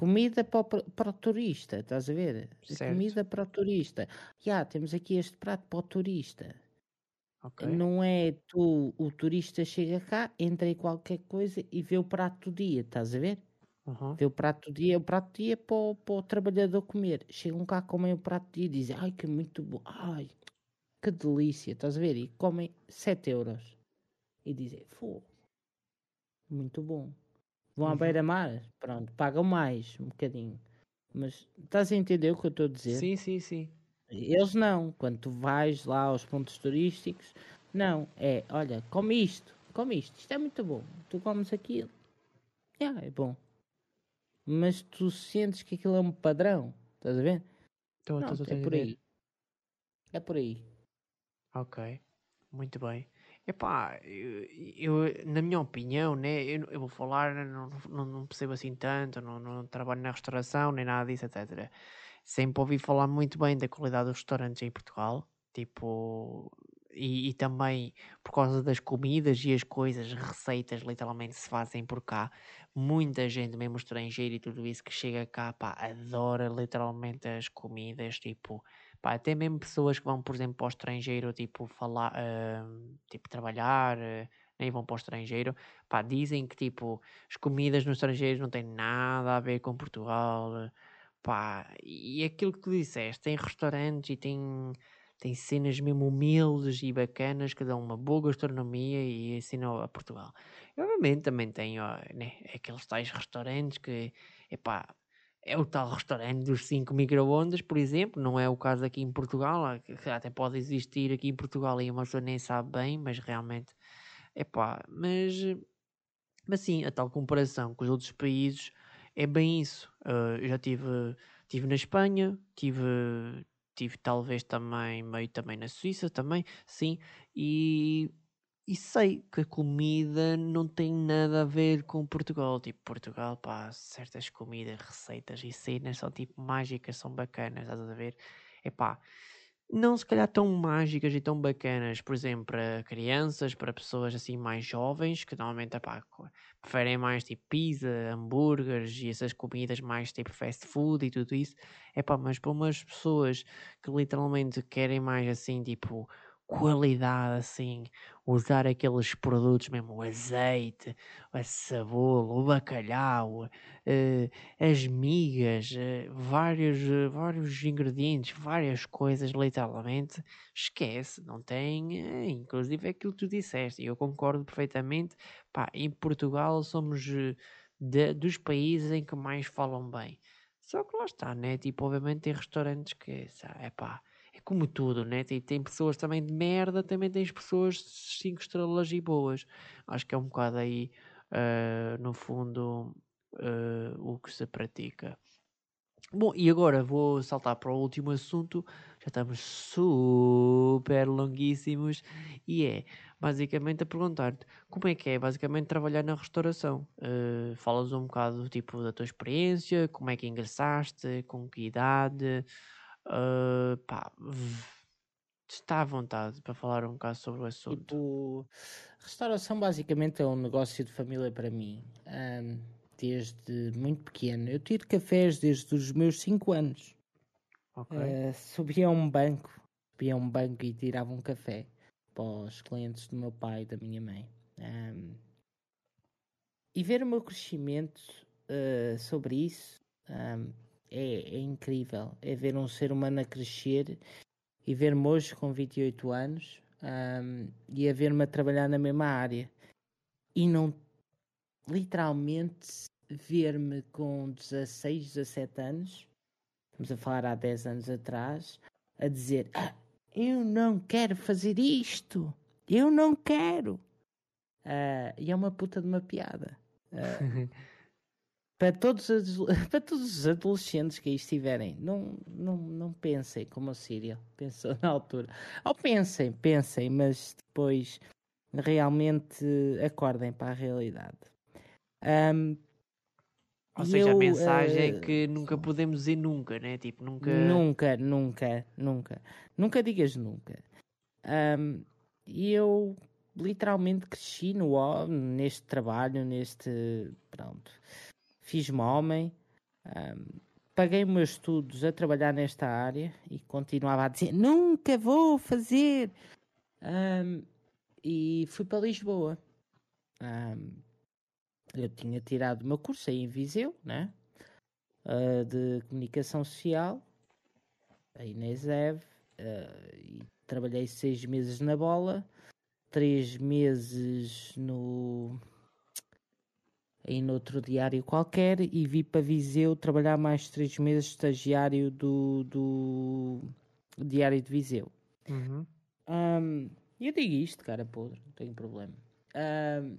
Comida para o, para o turista, estás a ver? Certo. Comida para o turista. Já, temos aqui este prato para o turista. Okay. Não é tu, o turista chega cá, entra em qualquer coisa e vê o prato do dia, estás a ver? Uhum. Vê o prato do dia, o prato do dia para o, para o trabalhador comer. Chegam cá, comem o prato do dia e dizem, ai que muito bom, ai que delícia, estás a ver? E comem 7 euros. E dizem, fogo, muito bom. Vão à uhum. beira-mar, pronto, pagam mais um bocadinho. Mas estás a entender o que eu estou a dizer? Sim, sim, sim. Eles não. Quando tu vais lá aos pontos turísticos, não. É, olha, come isto, come isto, isto é muito bom. Tu comes aquilo. Yeah, é bom. Mas tu sentes que aquilo é um padrão. Estás a ver? Tô é por aí. É por aí. Ok. Muito bem. Epá, eu, eu, na minha opinião, né, eu, eu vou falar, não, não, não, percebo assim tanto, não, não trabalho na restauração, nem nada disso, etc. Sempre ouvi falar muito bem da qualidade dos restaurantes em Portugal, tipo, e, e, também por causa das comidas e as coisas, receitas literalmente se fazem por cá. Muita gente, mesmo estrangeira e tudo isso, que chega cá, pá, adora literalmente as comidas, tipo Pá, até mesmo pessoas que vão, por exemplo, para o estrangeiro, tipo, falar, uh, tipo, trabalhar, uh, nem vão para o estrangeiro, pá, dizem que, tipo, as comidas nos estrangeiros não têm nada a ver com Portugal, pá, e aquilo que tu disseste, tem restaurantes e tem, tem cenas mesmo humildes e bacanas que dão uma boa gastronomia e ensinam a Portugal. Obviamente também tem, né, aqueles tais restaurantes que, epá, é o tal restaurante dos 5 microondas, por exemplo, não é o caso aqui em Portugal, até pode existir aqui em Portugal e uma pessoa nem sabe bem, mas realmente, é pá, mas, mas sim, a tal comparação com os outros países é bem isso. Eu já tive, tive na Espanha, tive, tive talvez também, meio também na Suíça também, sim, e e sei que a comida não tem nada a ver com Portugal. Tipo, Portugal, pá, certas comidas, receitas e cenas são tipo mágicas, são bacanas, estás a ver? É pá, não se calhar tão mágicas e tão bacanas, por exemplo, para crianças, para pessoas assim mais jovens, que normalmente epá, preferem mais tipo pizza, hambúrgueres e essas comidas mais tipo fast food e tudo isso. Epá, mas para umas pessoas que literalmente querem mais assim, tipo qualidade, assim, usar aqueles produtos mesmo, o azeite, a cebola, o bacalhau, uh, as migas, uh, vários, uh, vários ingredientes, várias coisas, literalmente, esquece, não tem, inclusive é aquilo que tu disseste, e eu concordo perfeitamente, pá, em Portugal somos de, dos países em que mais falam bem. Só que lá está, né? Tipo, obviamente tem restaurantes que, é pá, como tudo, né? Tem, tem pessoas também de merda, também tens pessoas 5 estrelas e boas. Acho que é um bocado aí, uh, no fundo, uh, o que se pratica. Bom, e agora vou saltar para o último assunto. Já estamos super longuíssimos. E é basicamente a perguntar-te como é que é basicamente trabalhar na restauração. Uh, falas um bocado tipo da tua experiência, como é que ingressaste, com que idade. Uh, pá, está à vontade para falar um bocado sobre o assunto. Tipo, restauração basicamente é um negócio de família para mim. Um, desde muito pequeno. Eu tiro cafés desde os meus 5 anos. Okay. Uh, subia a um banco, subia a um banco e tirava um café para os clientes do meu pai e da minha mãe. Um, e ver o meu crescimento uh, sobre isso um, é, é incrível. É ver um ser humano a crescer e ver-me hoje com 28 anos um, e a ver-me a trabalhar na mesma área. E não literalmente ver-me com 16, 17 anos, estamos a falar há 10 anos atrás, a dizer: ah, Eu não quero fazer isto, eu não quero. Uh, e é uma puta de uma piada. Uh, para todos, os, para todos os adolescentes que aí estiverem, não, não, não pensem como o Sírio pensou na altura. Ou pensem, pensem, mas depois realmente acordem para a realidade. Um, ou seja, eu, a mensagem uh, é que nunca podemos dizer nunca, né? Tipo, nunca. Nunca, nunca, nunca. Nunca digas nunca. Um, e eu literalmente cresci no, neste trabalho, neste. Pronto fiz-me homem, um, paguei meus estudos a trabalhar nesta área e continuava a dizer nunca vou fazer. Um, e fui para Lisboa. Um, eu tinha tirado o meu curso aí em Viseu, né? Uh, de comunicação social, aí na ESEV, uh, e trabalhei seis meses na bola, três meses no em outro diário qualquer e vi para Viseu trabalhar mais três meses estagiário do, do Diário de Viseu. Uhum. Um, eu digo isto, cara podre, não tenho problema. Um,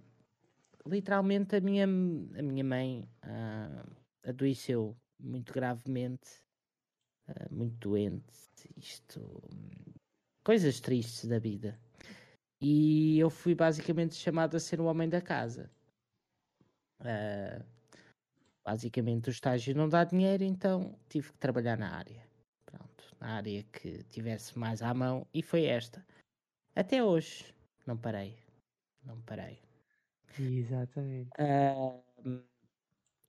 literalmente a minha, a minha mãe uh, adoeceu muito gravemente, uh, muito doente, isto, coisas tristes da vida. E eu fui basicamente chamado a ser o homem da casa. Uh, basicamente o estágio não dá dinheiro, então tive que trabalhar na área. Pronto, na área que tivesse mais à mão e foi esta. Até hoje não parei. Não parei. Exatamente. Uh,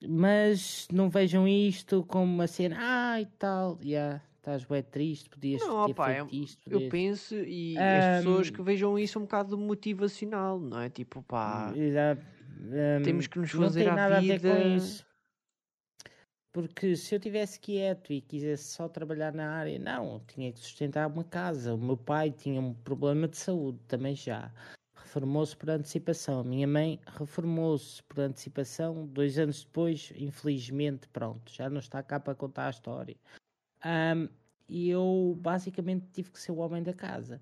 mas não vejam isto como uma cena, ah e tal, yeah, estás bem triste, podias não, ter opa, feito isto. Podias... Eu penso, e um... as pessoas que vejam isso um bocado motivacional, não é? Tipo, pá. Um, Temos que nos fazer não tem nada a, vida... a ver com isso. Porque se eu tivesse quieto e quisesse só trabalhar na área, não, tinha que sustentar uma casa. O meu pai tinha um problema de saúde também já. Reformou-se por antecipação. A minha mãe reformou-se por antecipação. Dois anos depois, infelizmente, pronto, já não está cá para contar a história. Um, e eu basicamente tive que ser o homem da casa.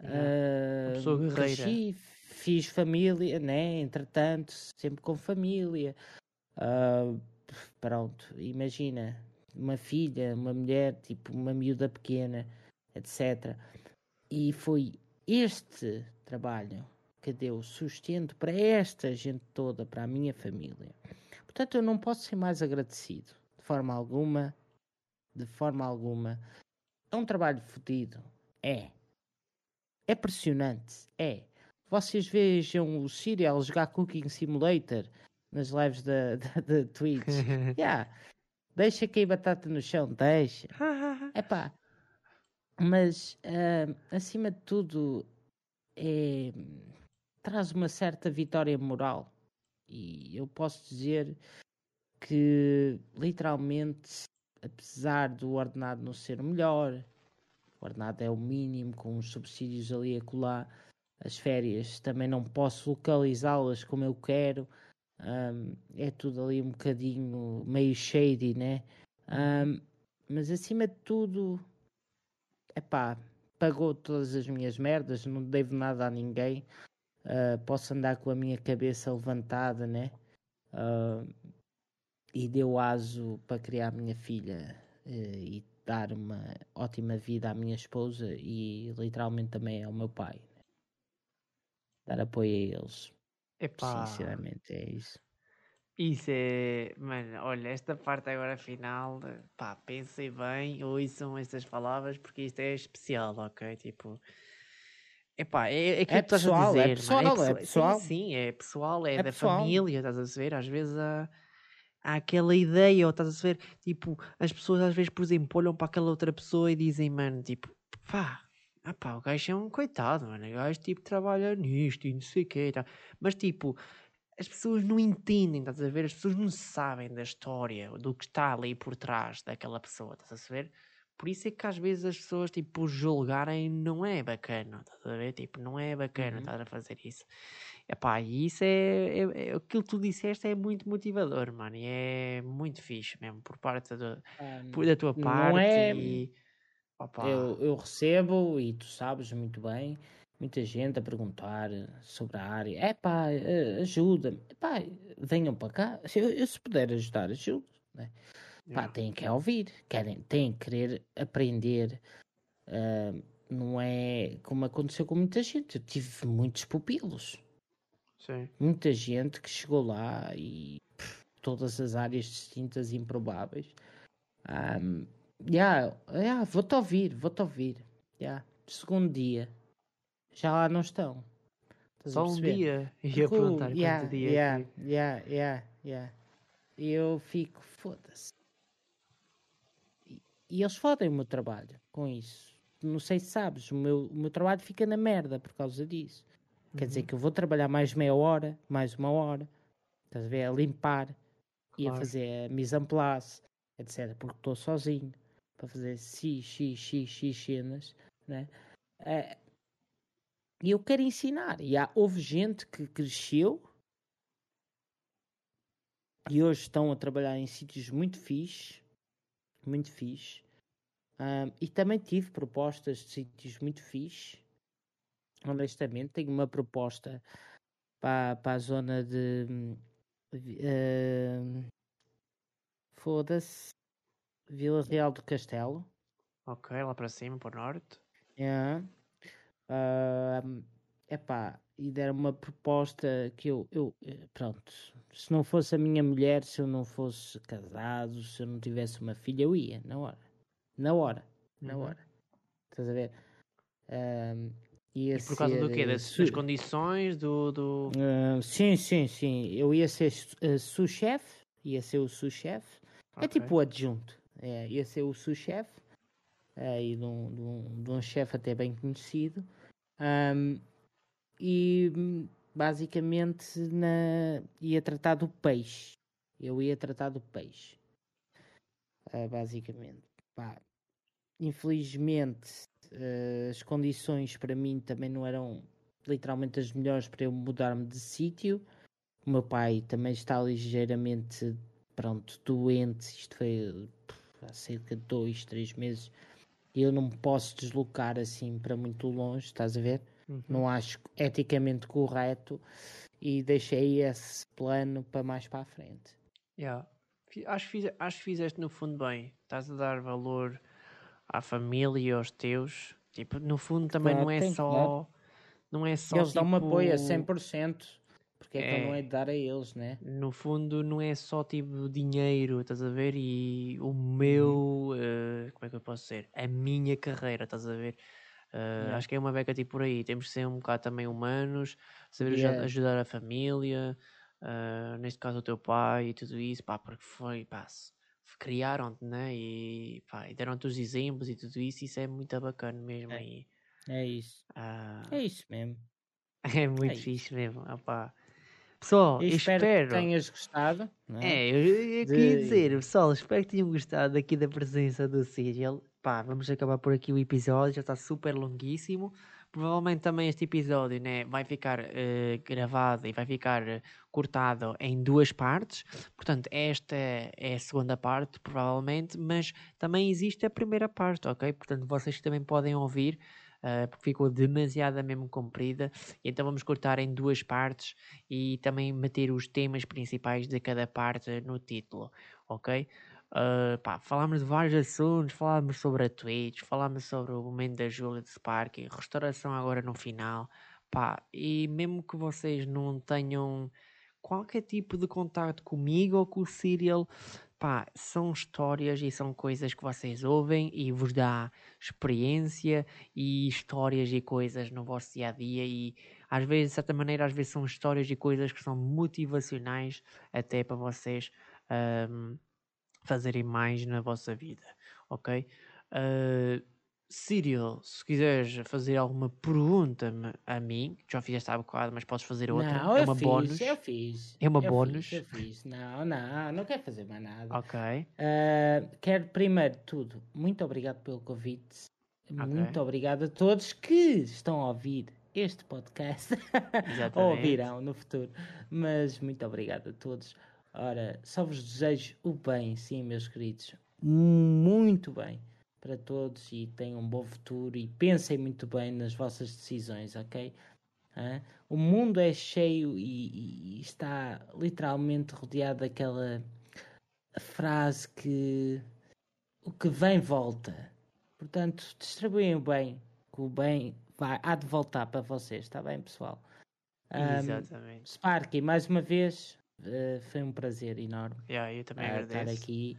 Uh, pessoa guerreira. Cresci, fiz família, né? Entretanto, sempre com família. Uh, pronto, imagina, uma filha, uma mulher, tipo uma miúda pequena, etc. E foi este trabalho que deu sustento para esta gente toda, para a minha família. Portanto, eu não posso ser mais agradecido, de forma alguma, de forma alguma. É um trabalho fodido, é. É pressionante, é. Vocês vejam o Serial jogar Cooking Simulator nas lives da, da, da Twitch. yeah. Deixa cair batata no chão, deixa. É pá. Mas, uh, acima de tudo, é, traz uma certa vitória moral. E eu posso dizer que, literalmente, apesar do ordenado não ser o melhor, o ordenado é o mínimo, com os subsídios ali a colar, as férias também não posso localizá-las como eu quero. Um, é tudo ali um bocadinho meio shady, né? Um, mas acima de tudo, é pá, pagou todas as minhas merdas, não devo nada a ninguém. Uh, posso andar com a minha cabeça levantada, né? Uh, e deu aso para criar a minha filha uh, e dar uma ótima vida à minha esposa e literalmente também ao meu pai. Dar apoio a eles. Epá. Sinceramente, é isso. Isso é, mano, olha, esta parte agora final, pá, pensem bem, ouçam estas palavras, porque isto é especial, ok? Tipo, epá, é, é que é pessoal, dizer, é pessoal, mano, é, é, pessoal. Sim, sim, é pessoal, é, é da pessoal. família, estás a ver? Às vezes há, há aquela ideia, ou estás a ver? Tipo, as pessoas às vezes, por exemplo, olham para aquela outra pessoa e dizem, mano, tipo, pá, ah pá, o gajo é um coitado, mano, o gajo tipo trabalha nisto e não sei o quê, tá? mas tipo as pessoas não entendem, estás a ver? As pessoas não sabem da história, do que está ali por trás daquela pessoa, estás a ver? Por isso é que às vezes as pessoas, tipo, julgarem não é bacana, estás a ver? Tipo, não é bacana uhum. estar a fazer isso. Epá, e isso é, é, é, aquilo que tu disseste é muito motivador, mano, e é muito fixe mesmo, por parte do, um, da tua parte. É... E, eu, eu recebo, e tu sabes muito bem, muita gente a perguntar sobre a área. É pá, ajuda-me. Pá, venham para cá. Se, eu, eu se puder ajudar, ajudo. Né? Pá, têm que ouvir, querem, têm que querer aprender. Uh, não é como aconteceu com muita gente. Eu tive muitos pupilos. Sim. Muita gente que chegou lá e pff, todas as áreas distintas e improváveis. Um, yeah, yeah, vou-te ouvir, vou-te ouvir. Yeah. Segundo dia, já lá não estão. Estás Só um dia. Ia perguntar yeah, quanto dia. Yeah, yeah, yeah, yeah. E eu fico, foda-se. E, e, eles fodem o meu trabalho com isso. Não sei se sabes, o meu, o meu trabalho fica na merda por causa disso. Uhum. Quer dizer uhum. que eu vou trabalhar mais meia hora, mais uma hora, estás a ver? A limpar claro. e a fazer a mise en place, etc. Porque estou sozinho para fazer x, cenas, né? É, e eu quero ensinar. E há, houve gente que cresceu e hoje estão a trabalhar em sítios muito fixe, muito fixe. Um, e também tive propostas de sítios muito fixe. Honestamente, tenho uma proposta para, para a zona de. Uh, Foda-se. Vila Real do Castelo. Ok, lá para cima, para o norte. Yeah. Uh, epá, e deram uma proposta que eu, eu, eh, pronto, se não fosse a minha mulher, se eu não fosse casado, se eu não tivesse uma filha, eu ia, na hora. Na hora. Na uhum. hora. Estás a ver? e por causa ser, do quê? Das, das condições do. do... Uh, sim, sim, sim. Eu ia ser uh, sous-chefe, ia ser o sous-chefe. É okay. É tipo o adjunto. É, ia ser o sous-chefe. Uh, de um, de um, de um chefe até bem conhecido. Um, e basicamente na, ia tratar do peixe. Eu ia tratar do peixe. Uh, basicamente. Pá, infelizmente uh, as condições para mim também não eram literalmente as melhores para eu mudar-me de sítio. O meu pai também está ligeiramente pronto, doente. Isto foi há cerca de dois, três meses eu não me posso deslocar assim para muito longe, estás a ver? Uhum. Não acho eticamente correto e deixei esse plano para mais para a frente. Yeah. Acho, que acho que fizeste no fundo bem. Estás a dar valor à família e aos teus. Tipo, no fundo também claro, não é só. não é só. Eles tipo... dão-me apoio a 100%. Porque é, é que não é de dar a eles, né? No fundo, não é só tipo dinheiro, estás a ver? E o meu. Uh, como é que eu posso ser? A minha carreira, estás a ver? Uh, Acho que é uma beca tipo por aí. Temos de ser um bocado também humanos, saber yeah. ajudar a família, uh, neste caso o teu pai e tudo isso, pá, porque foi, pá, criaram-te, né? E, pá, e deram-te os exemplos e tudo isso, isso é muito bacana mesmo. É, e, é isso. Uh, é isso mesmo. É muito é fixe isso. mesmo. Opá. Pessoal, espero, espero, que tenhas gostado. É? é, eu, eu queria dizer, pessoal, espero que tenham gostado aqui da presença do Cyril. Pá, vamos acabar por aqui o episódio, já está super longuíssimo. Provavelmente também este episódio né, vai ficar uh, gravado e vai ficar uh, cortado em duas partes. Portanto, esta é a segunda parte, provavelmente, mas também existe a primeira parte, ok? Portanto, vocês também podem ouvir uh, porque ficou demasiado mesmo comprida. Então vamos cortar em duas partes e também meter os temas principais de cada parte no título, ok? Uh, pá, falámos de vários assuntos, falámos sobre a Twitch, falámos sobre o momento da Júlia de Spark, restauração agora no final, pá, e mesmo que vocês não tenham qualquer tipo de contato comigo ou com o Serial, pá, são histórias e são coisas que vocês ouvem e vos dá experiência e histórias e coisas no vosso dia a dia e às vezes, de certa maneira, às vezes são histórias e coisas que são motivacionais até para vocês um, fazerem mais na vossa vida, ok? Uh, Cyril, se quiseres fazer alguma pergunta a mim, já fizeste há bocado, mas podes fazer outra. Não, é uma fiz, bónus. Eu fiz. É uma eu bónus. Fiz, eu fiz. Não, não, não quero fazer mais nada. Ok. Uh, quero primeiro tudo, muito obrigado pelo convite. Okay. Muito obrigado a todos que estão a ouvir este podcast. Ou ouvirão no futuro. Mas muito obrigado a todos. Ora, só vos desejo o bem, sim, meus queridos. Muito bem para todos e tenham um bom futuro e pensem muito bem nas vossas decisões, ok? o mundo é cheio e, e, está literalmente rodeado daquela frase que o que vem volta. Portanto, distribuem o bem, que o bem vai, há de voltar para vocês, está bem, pessoal? Um, Exatamente. Sparky, mais uma vez, uh, foi um prazer enorme yeah, eu também uh, estar aqui.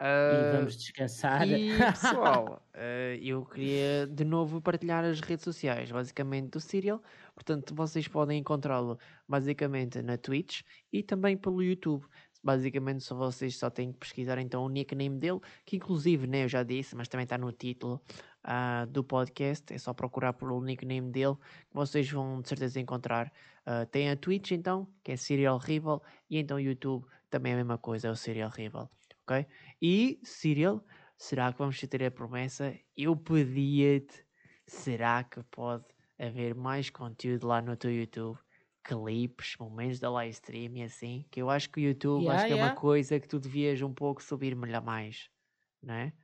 Uh, e vamos descansar. E, pessoal, uh, eu queria de novo partilhar as redes sociais, basicamente do Serial. Portanto, vocês podem encontrá-lo basicamente na Twitch e também pelo YouTube. Basicamente, só vocês só têm que pesquisar então o nickname dele, que inclusive, né, eu já disse, mas também está no título uh, do podcast. É só procurar pelo nickname dele que vocês vão de certeza encontrar. tem a Twitch então, que é Serial Rival, e então o YouTube também é a mesma coisa, é o Serial Rival ok? E, Cyril, será que vamos ter a promessa? Eu pedia-te, será que pode haver mais conteúdo lá no teu YouTube? Clipes, momentos da live stream e assim, que eu acho que o YouTube yeah, acho que yeah. é uma coisa que tu devias um pouco subir melhor mais, não é?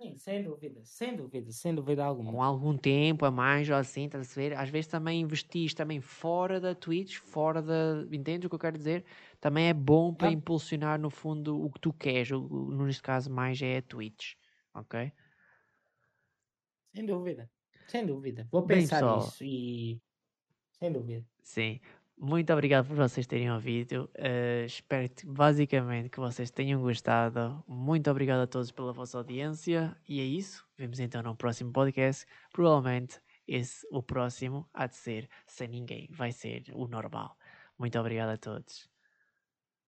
Sim, sem dúvida, sem dúvida, sem dúvida alguma. Com algum tempo a mais ou assim, estás a ver? Às vezes também investis também fora da Twitch, fora da. Entendes o que eu quero dizer? Também é bom para ah. impulsionar no fundo o que tu queres. O, neste caso, mais é a Twitch, ok? Sem dúvida, sem dúvida. Vou pensar Bem, nisso e. Sem dúvida. Sim. Muito obrigado por vocês terem ouvido. Uh, espero que, basicamente que vocês tenham gostado. Muito obrigado a todos pela vossa audiência. E é isso. Vemos então no próximo podcast. Provavelmente esse, o próximo há de ser sem ninguém. Vai ser o normal. Muito obrigado a todos.